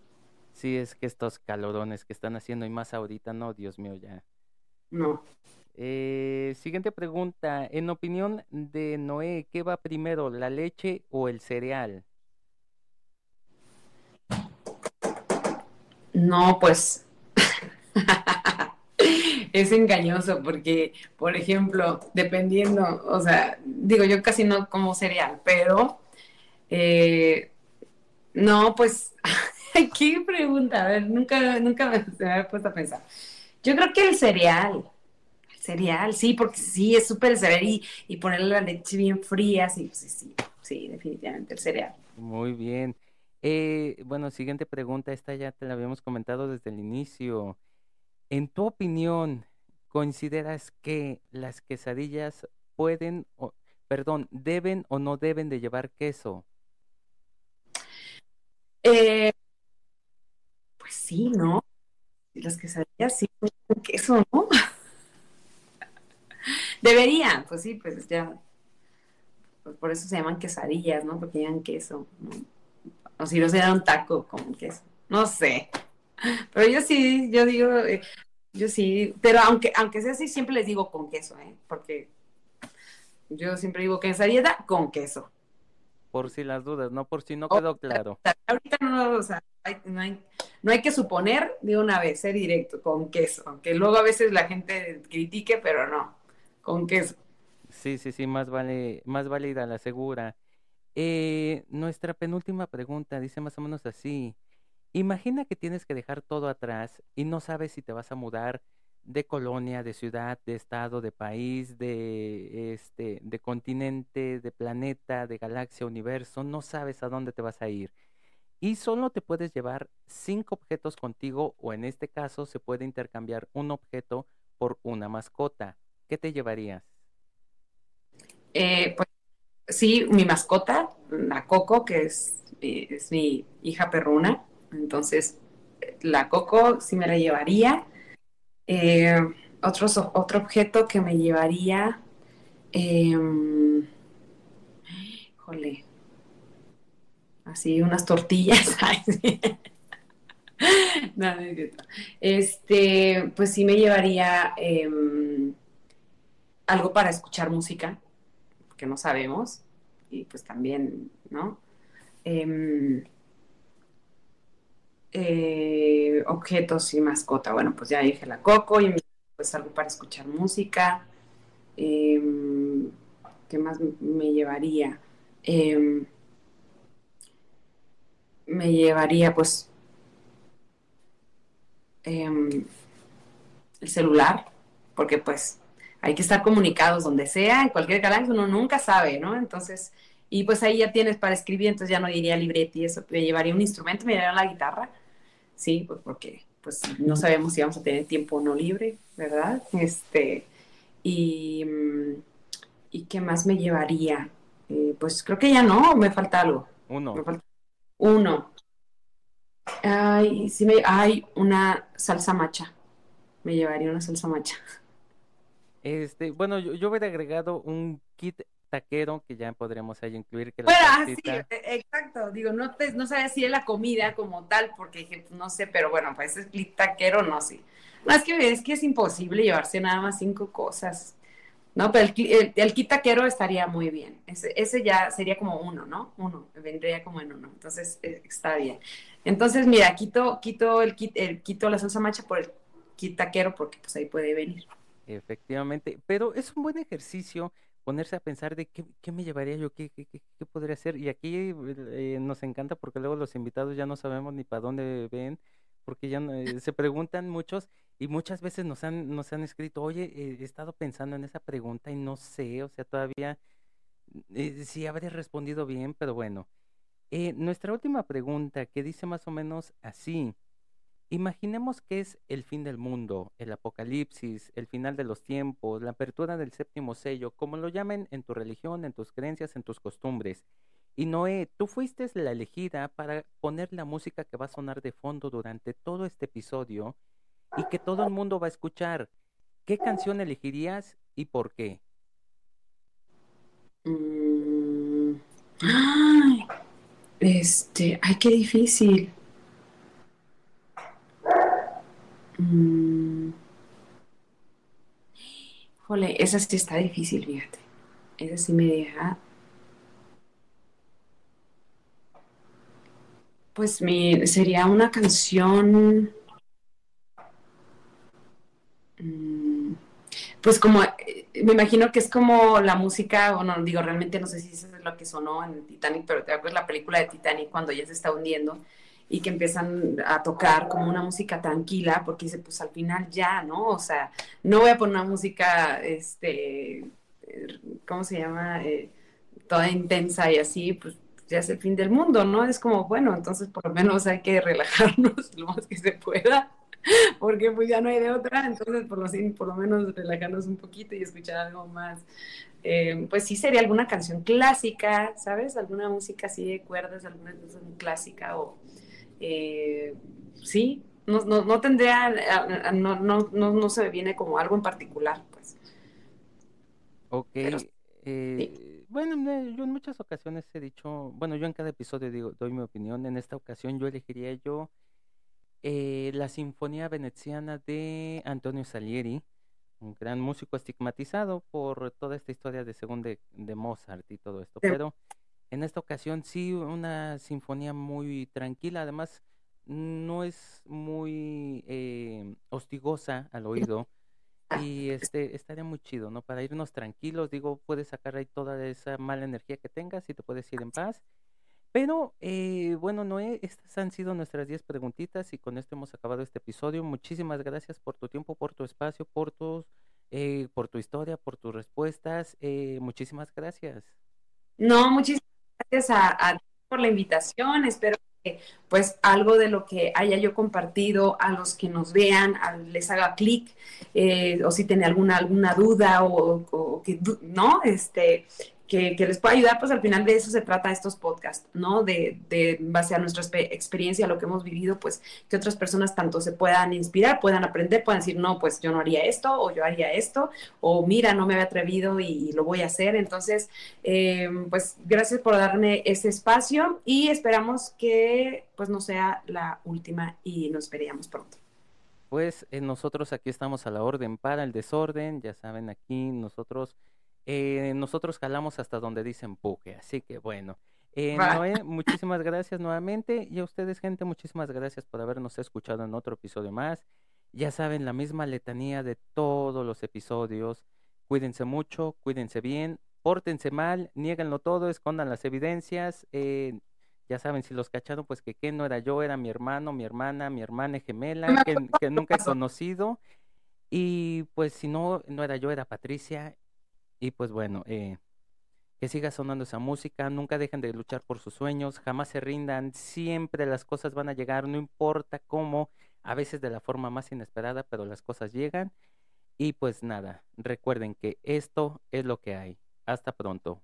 Sí, es que estos calorones que están haciendo y más ahorita, no, Dios mío, ya. No. Eh, siguiente pregunta. En opinión de Noé, ¿qué va primero, la leche o el cereal? No, pues es engañoso porque, por ejemplo, dependiendo, o sea, digo, yo casi no como cereal, pero eh, no, pues, ¿qué pregunta? A ver, nunca, nunca me, se me había puesto a pensar. Yo creo que el cereal, el cereal, sí, porque sí, es súper cereal y, ponerle la leche bien fría, sí, sí, sí, sí, definitivamente el cereal. Muy bien. Eh, bueno, siguiente pregunta, esta ya te la habíamos comentado desde el inicio. En tu opinión, ¿consideras que las quesadillas pueden, o, perdón, deben o no deben de llevar queso? Eh, pues sí, ¿no? Las quesadillas sí con queso, ¿no? Deberían, pues sí, pues ya, pues por eso se llaman quesadillas, ¿no? Porque llevan queso, ¿no? O si no se un taco con queso, no sé. Pero yo sí, yo digo, eh, yo sí, pero aunque, aunque sea así, siempre les digo con queso, ¿eh? Porque yo siempre digo quesadilla con queso. Por si las dudas, no por si no quedó claro. Ahorita no, o sea, no, hay, no hay que suponer de una vez, ser directo, con queso. Aunque luego a veces la gente critique, pero no, con queso. Sí, sí, sí, más vale, más válida la segura. Eh, nuestra penúltima pregunta dice más o menos así. Imagina que tienes que dejar todo atrás y no sabes si te vas a mudar de colonia, de ciudad, de estado, de país, de este, de continente, de planeta, de galaxia, universo, no sabes a dónde te vas a ir. Y solo te puedes llevar cinco objetos contigo, o en este caso se puede intercambiar un objeto por una mascota. ¿Qué te llevarías? Eh, pues sí, mi mascota, la Coco, que es, es mi hija perruna. Entonces, la Coco sí me la llevaría. Eh, otro objeto que me llevaría, eh, jole, así unas tortillas. este, pues sí me llevaría em, algo para escuchar música, que no sabemos, y pues también, ¿no? Em, eh, objetos y mascota. Bueno, pues ya dije la coco y pues algo para escuchar música. Em, ¿Qué más me llevaría? Em, me llevaría pues em, el celular, porque pues hay que estar comunicados donde sea, en cualquier canal, uno nunca sabe, ¿no? Entonces, y pues ahí ya tienes para escribir, entonces ya no diría libretti, eso, me llevaría un instrumento, me llevaría la guitarra, sí, pues porque pues no sabemos si vamos a tener tiempo o no libre, ¿verdad? Este, y, ¿y qué más me llevaría? Eh, pues creo que ya no, me falta algo. Uno. uno. Ay, sí me, hay una salsa macha. Me llevaría una salsa macha. Este, bueno, yo, yo hubiera agregado un kit taquero que ya podríamos ahí incluir que bueno, ah, sí, e, exacto, digo, no te, no sabes si es la comida como tal, porque dije, pues, no sé, pero bueno, pues es taquero, no, sí. No, es que es que es imposible llevarse nada más cinco cosas. No, pero el, el, kit taquero estaría muy bien. Ese, ese, ya sería como uno, ¿no? Uno, vendría como en uno. Entonces, eh, está bien. Entonces, mira, quito, quito el kit, el, quito la salsa macha por el kit taquero porque pues ahí puede venir. Efectivamente, pero es un buen ejercicio ponerse a pensar de qué, qué me llevaría yo, qué, qué, qué, podría hacer. Y aquí eh, nos encanta porque luego los invitados ya no sabemos ni para dónde ven, porque ya eh, se preguntan muchos y muchas veces nos han, nos han escrito, oye, eh, he estado pensando en esa pregunta y no sé, o sea, todavía sí habré respondido bien, pero bueno. nuestra última pregunta que dice más o menos así. Imaginemos que es el fin del mundo, el apocalipsis, el final de los tiempos, la apertura del séptimo sello, como lo llamen en tu religión, en tus creencias, en tus costumbres. Y Noé, tú fuiste la elegida para poner la música que va a sonar de fondo durante todo este episodio y que todo el mundo va a escuchar. ¿Qué canción elegirías y por qué? Mm, este, ay, qué difícil. Mm. Jole, esa sí está difícil, fíjate. Esa sí me deja. Pues mi, sería una canción. Mm, pues como, eh, me imagino que es como la música, o no, digo, realmente no sé si eso es lo que sonó en Titanic, pero te acuerdas la película de Titanic cuando ya se está hundiendo y que empiezan a tocar como una música tranquila, porque dice, pues al final ya, ¿no? O sea, no voy a poner una música, este, ¿cómo se llama? Eh, toda intensa y así, pues ya es el fin del mundo, ¿no? Es como, bueno, entonces por lo menos hay que relajarnos lo más que se pueda, porque pues ya no hay de otra, entonces por lo, por lo menos relajarnos un poquito y escuchar algo más. Eh, pues sí sería alguna canción clásica, ¿sabes? Alguna música así de cuerdas, alguna canción clásica o eh, sí, no, no, no tendría, no, no, no, se me viene como algo en particular, pues. Ok. Eh, Bueno, yo en muchas ocasiones he dicho, bueno, yo en cada episodio digo, doy mi opinión. En esta ocasión yo elegiría yo eh, la Sinfonía Veneciana de Antonio Salieri, un gran músico estigmatizado por toda esta historia de según de, Mozart y todo esto. Pero en esta ocasión sí, una sinfonía muy tranquila, además no es muy eh, hostigosa al oído y este estaría muy chido, ¿no? Para irnos tranquilos, digo, puedes sacar ahí toda esa mala energía que tengas y te puedes ir en paz. Pero eh, bueno, Noé, estas han sido nuestras 10 preguntitas y con esto hemos acabado este episodio. Muchísimas gracias por tu tiempo, por tu espacio, por tus, eh, por tu historia, por tus respuestas. Eh, muchísimas gracias. No, muchísimas gracias a, ti por la invitación. Espero que pues algo de lo que haya yo compartido a los que nos vean les haga clic o si tiene alguna alguna duda o, o que no este que, les pueda ayudar, pues al final de eso se trata estos podcasts, ¿no? De, de base nuestra experiencia, lo que hemos vivido, pues que otras personas tanto se puedan inspirar, puedan aprender, puedan decir, no, pues yo no haría esto, o yo haría esto, o mira, no me había atrevido y, lo voy a hacer. Entonces, eh, pues gracias por darme ese espacio y esperamos que pues no sea la última y nos veríamos pronto. Pues eh, nosotros aquí estamos a la orden para el desorden, ya saben, aquí nosotros eh, nosotros jalamos hasta donde dicen empuje, así que bueno. Eh, Noé, muchísimas gracias nuevamente y a ustedes gente, muchísimas gracias por habernos escuchado en otro episodio más. Ya saben, la misma letanía de todos los episodios. Cuídense mucho, cuídense bien, pórtense mal, nieguenlo todo, escondan las evidencias. Eh, ya saben, si los cacharon, pues que, que no era yo, era mi hermano, mi hermana, mi hermana gemela, que, que nunca he conocido. Y pues si no, no era yo, era Patricia. Y pues bueno, eh, que siga sonando esa música, nunca dejen de luchar por sus sueños, jamás se rindan, siempre las cosas van a llegar, no importa cómo, a veces de la forma más inesperada, pero las cosas llegan. Y pues nada, recuerden que esto es lo que hay. Hasta pronto.